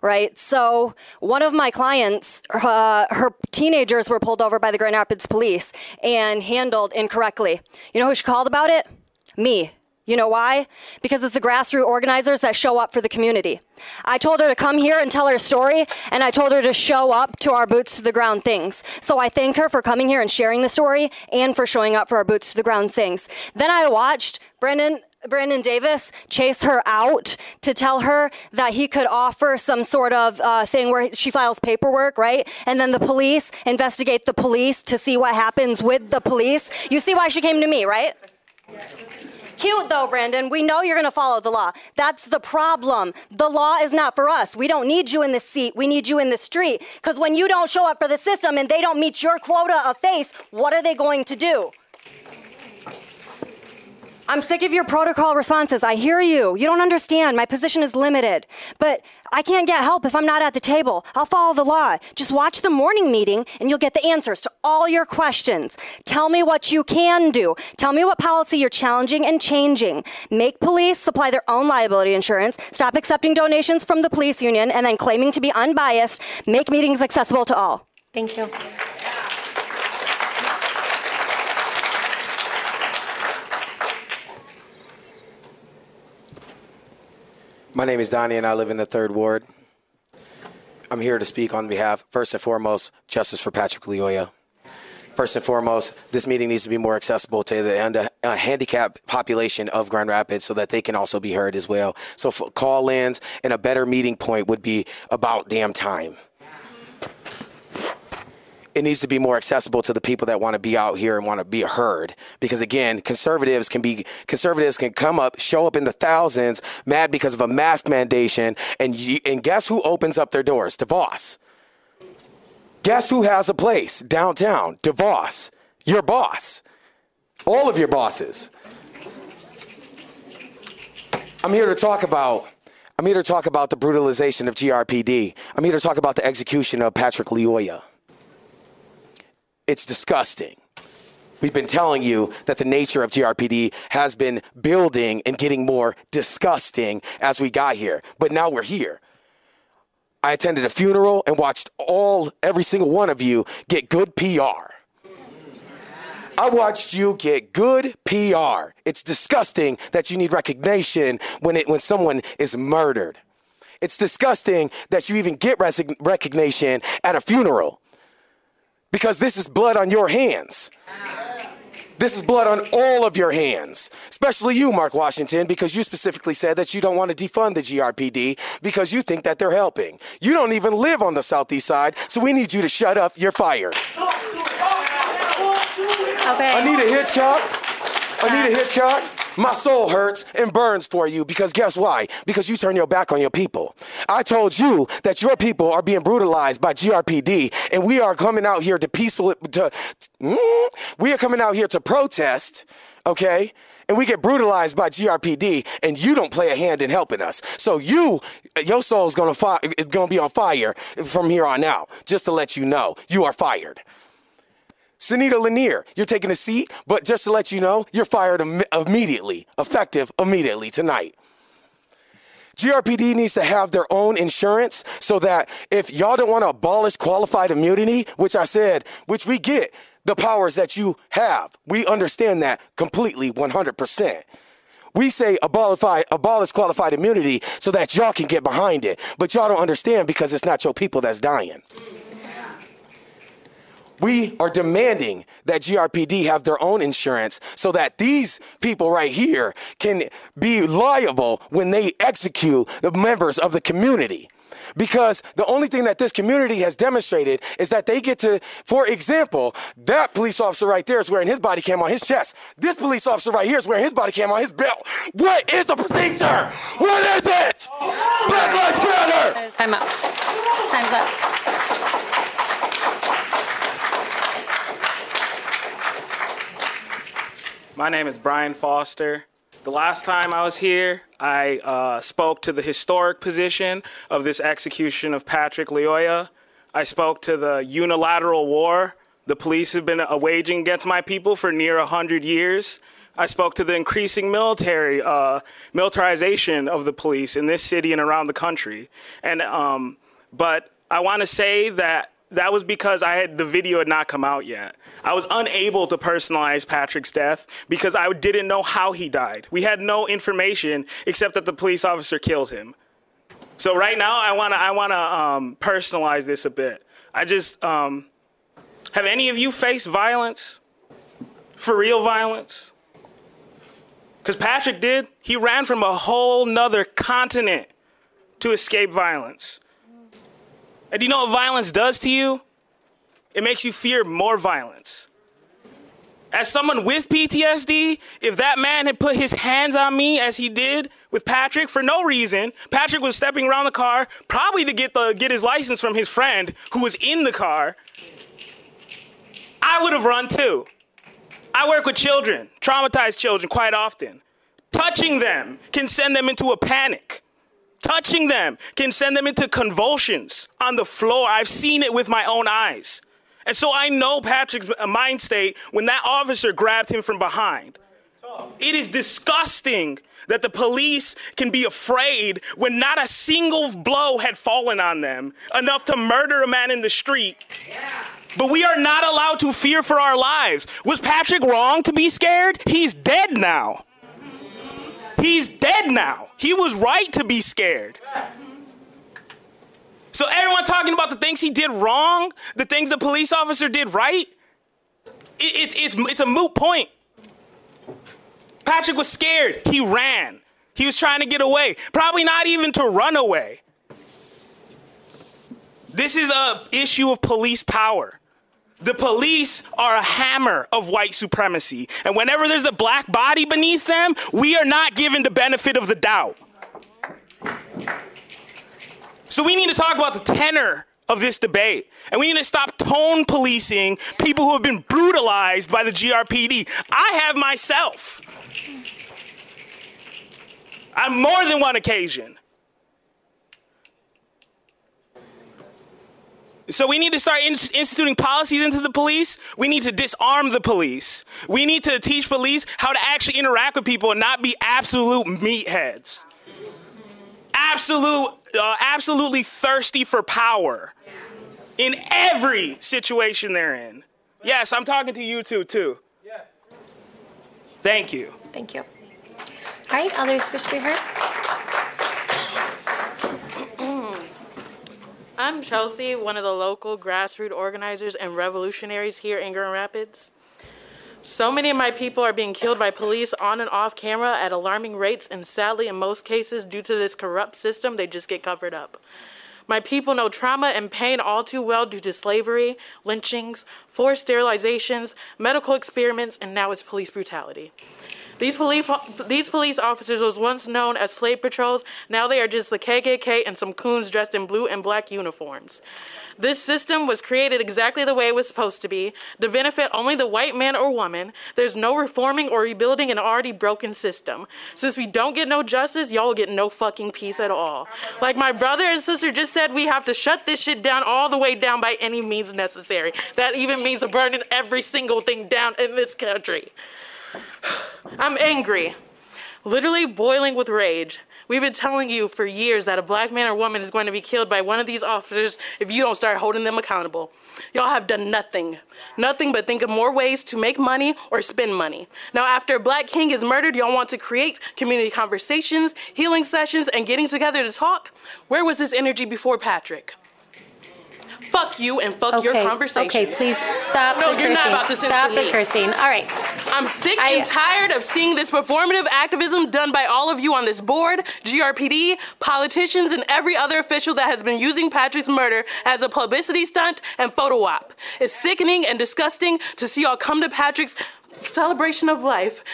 right? So one of my clients, uh, her teenagers were pulled over by the Grand Rapids police and handled incorrectly. You know who she called about it? Me. You know why? Because it's the grassroots organizers that show up for the community. I told her to come here and tell her story, and I told her to show up to our boots to the ground things. So I thank her for coming here and sharing the story and for showing up for our boots to the ground things. Then I watched Brendan Brandon Davis chase her out to tell her that he could offer some sort of uh, thing where she files paperwork, right? And then the police investigate the police to see what happens with the police. You see why she came to me, right? Cute though, Brandon. We know you're going to follow the law. That's the problem. The law is not for us. We don't need you in the seat. We need you in the street. Because when you don't show up for the system and they don't meet your quota of face, what are they going to do? I'm sick of your protocol responses. I hear you. You don't understand. My position is limited. But I can't get help if I'm not at the table. I'll follow the law. Just watch the morning meeting and you'll get the answers to all your questions. Tell me what you can do. Tell me what policy you're challenging and changing. Make police supply their own liability insurance. Stop accepting donations from the police union and then claiming to be unbiased. Make meetings accessible to all. Thank you. My name is Donnie, and I live in the third ward. I'm here to speak on behalf, first and foremost, justice for Patrick Lyoya. First and foremost, this meeting needs to be more accessible to the handicapped population of Grand Rapids so that they can also be heard as well. So, call ins and a better meeting point would be about damn time it needs to be more accessible to the people that want to be out here and want to be heard. Because again, conservatives can be conservatives can come up, show up in the thousands, mad because of a mask mandation, and and guess who opens up their doors? DeVos. Guess who has a place downtown? DeVos, your boss, all of your bosses. I'm here to talk about. I'm here to talk about the brutalization of GRPD. I'm here to talk about the execution of Patrick Lyoya. It's disgusting. We've been telling you that the nature of GRPD has been building and getting more disgusting as we got here. But now we're here. I attended a funeral and watched all every single one of you get good PR. I watched you get good PR. It's disgusting that you need recognition when it when someone is murdered. It's disgusting that you even get recognition at a funeral because this is blood on your hands. This is blood on all of your hands, especially you, Mark Washington, because you specifically said that you don't want to defund the GRPD because you think that they're helping. You don't even live on the southeast side, so we need you to shut up. You're fired. Okay. Anita Hitchcock. Anita Hitchcock. My soul hurts and burns for you because guess why? Because you turn your back on your people. I told you that your people are being brutalized by GRPD, and we are coming out here to peaceful to mm, we are coming out here to protest, okay? And we get brutalized by GRPD, and you don't play a hand in helping us. So you, your soul's gonna fi- gonna be on fire from here on out. Just to let you know, you are fired. Senita Lenear, you're taking a seat, but just to let you know, you're fired Im- immediately, effective immediately tonight. GRPD needs to have their own insurance so that if y'all don't want to abolish qualified immunity, which I said, which we get the powers that you have, we understand that completely 100%. We say abolish, abolish qualified immunity so that y'all can get behind it, but y'all don't understand because it's not your people that's dying. We are demanding that GRPD have their own insurance so that these people right here can be liable when they execute the members of the community. Because the only thing that this community has demonstrated is that they get to, for example, that police officer right there is wearing his body cam on his chest. This police officer right here is wearing his body cam on his belt. What is a procedure? What is it? Black Lives Matter! Time up. Time's up. My name is Brian Foster. The last time I was here, I uh, spoke to the historic position of this execution of Patrick Lyoya. I spoke to the unilateral war the police have been uh, waging against my people for near 100 years. I spoke to the increasing military uh, militarization of the police in this city and around the country. And um, but I want to say that that was because I had the video had not come out yet. I was unable to personalize Patrick's death because I didn't know how he died. We had no information except that the police officer killed him. So right now, I wanna I wanna um, personalize this a bit. I just um, have any of you faced violence, for real violence? Because Patrick did. He ran from a whole nother continent to escape violence. And do you know what violence does to you? It makes you fear more violence. As someone with PTSD, if that man had put his hands on me as he did with Patrick for no reason, Patrick was stepping around the car, probably to get the get his license from his friend who was in the car. I would have run too. I work with children, traumatized children quite often. Touching them can send them into a panic. Touching them can send them into convulsions on the floor. I've seen it with my own eyes. And so I know Patrick's mind state when that officer grabbed him from behind. It is disgusting that the police can be afraid when not a single blow had fallen on them enough to murder a man in the street. But we are not allowed to fear for our lives. Was Patrick wrong to be scared? He's dead now. He's dead now. He was right to be scared. So everyone talking about the things he did wrong, the things the police officer did right, it, it's, it's, it's a moot point. Patrick was scared. He ran. He was trying to get away. Probably not even to run away. This is a issue of police power. The police are a hammer of white supremacy. And whenever there's a black body beneath them, we are not given the benefit of the doubt. So we need to talk about the tenor of this debate. And we need to stop tone policing people who have been brutalized by the GRPD. I have myself. On more than one occasion. So we need to start in- instituting policies into the police. We need to disarm the police. We need to teach police how to actually interact with people and not be absolute meatheads. Absolute, uh, absolutely thirsty for power in every situation they're in. Yes, I'm talking to you two too. Thank you. Thank you. All right, others wish to be heard? I'm Chelsea, one of the local grassroots organizers and revolutionaries here in Grand Rapids. So many of my people are being killed by police on and off camera at alarming rates, and sadly, in most cases, due to this corrupt system, they just get covered up. My people know trauma and pain all too well due to slavery, lynchings, forced sterilizations, medical experiments, and now it's police brutality. These police, these police officers was once known as slave patrols. Now they are just the KKK and some coons dressed in blue and black uniforms. This system was created exactly the way it was supposed to be, to benefit only the white man or woman. There's no reforming or rebuilding an already broken system. Since we don't get no justice, y'all get no fucking peace at all. Like my brother and sister just said, we have to shut this shit down all the way down by any means necessary. That even means burning every single thing down in this country. I'm angry, literally boiling with rage. We've been telling you for years that a black man or woman is going to be killed by one of these officers if you don't start holding them accountable. Y'all have done nothing. Nothing but think of more ways to make money or spend money. Now, after a black king is murdered, y'all want to create community conversations, healing sessions, and getting together to talk? Where was this energy before Patrick? Fuck you and fuck your conversation. okay, please stop No, the you're not cursing. about to Stop the me. cursing. All right. I'm sick I- and tired of seeing this performative activism done by all of you on this board, GRPD, politicians, and every other official that has been using Patrick's murder as a publicity stunt and photo op. It's sickening and disgusting to see y'all come to Patrick's celebration of life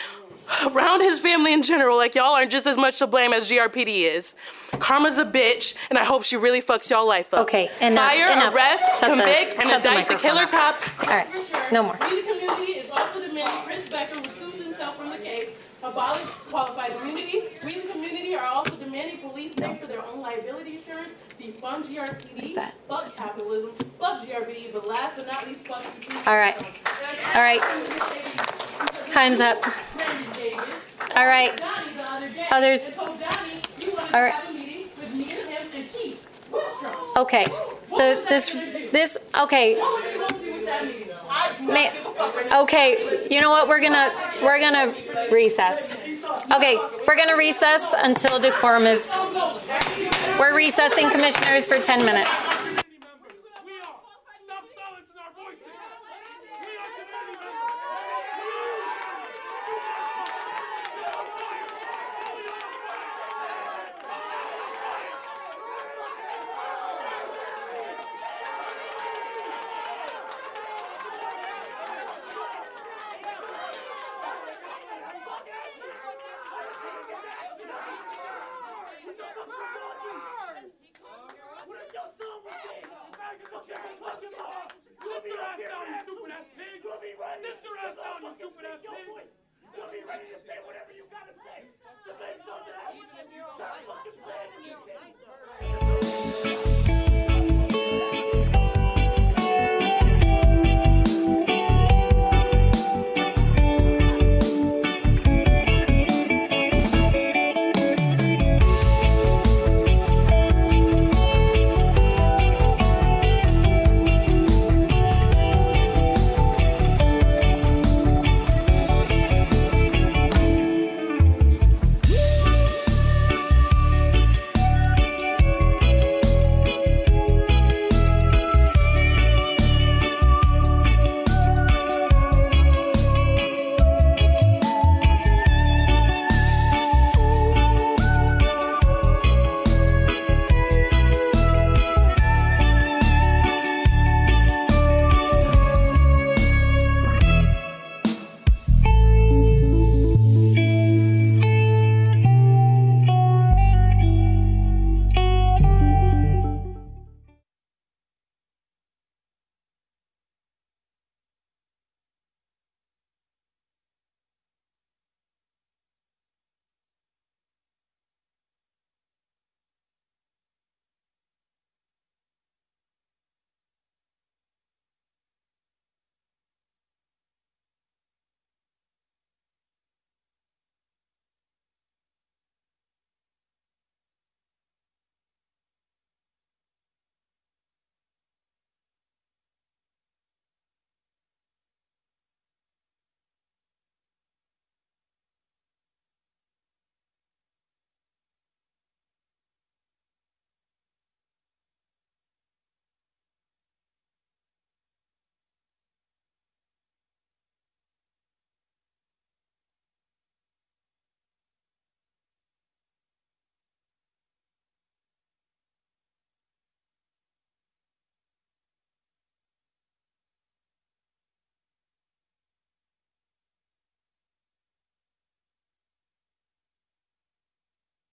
around his family in general like y'all aren't just as much to blame as GRPD is. Karma's a bitch, and I hope she really fucks y'all life up. Okay, enough, Fire, enough. arrest, Shut the- convict, and shut the indict the, microphone killer cop. All right, no more. We, the community, is also demanding Chris Becker recuse himself from the case, abolish qualified immunity. We, the community, are also demanding police pay for their own liability insurance, defund GRPD, fuck capitalism, fuck GRPD, but last but not least, fuck police. All right. All right. Time's up. All right. Others. All right. Okay. The, this This, okay. May, okay, you know what, we're gonna, we're gonna recess. Okay, we're gonna recess until decorum is, we're recessing commissioners for 10 minutes.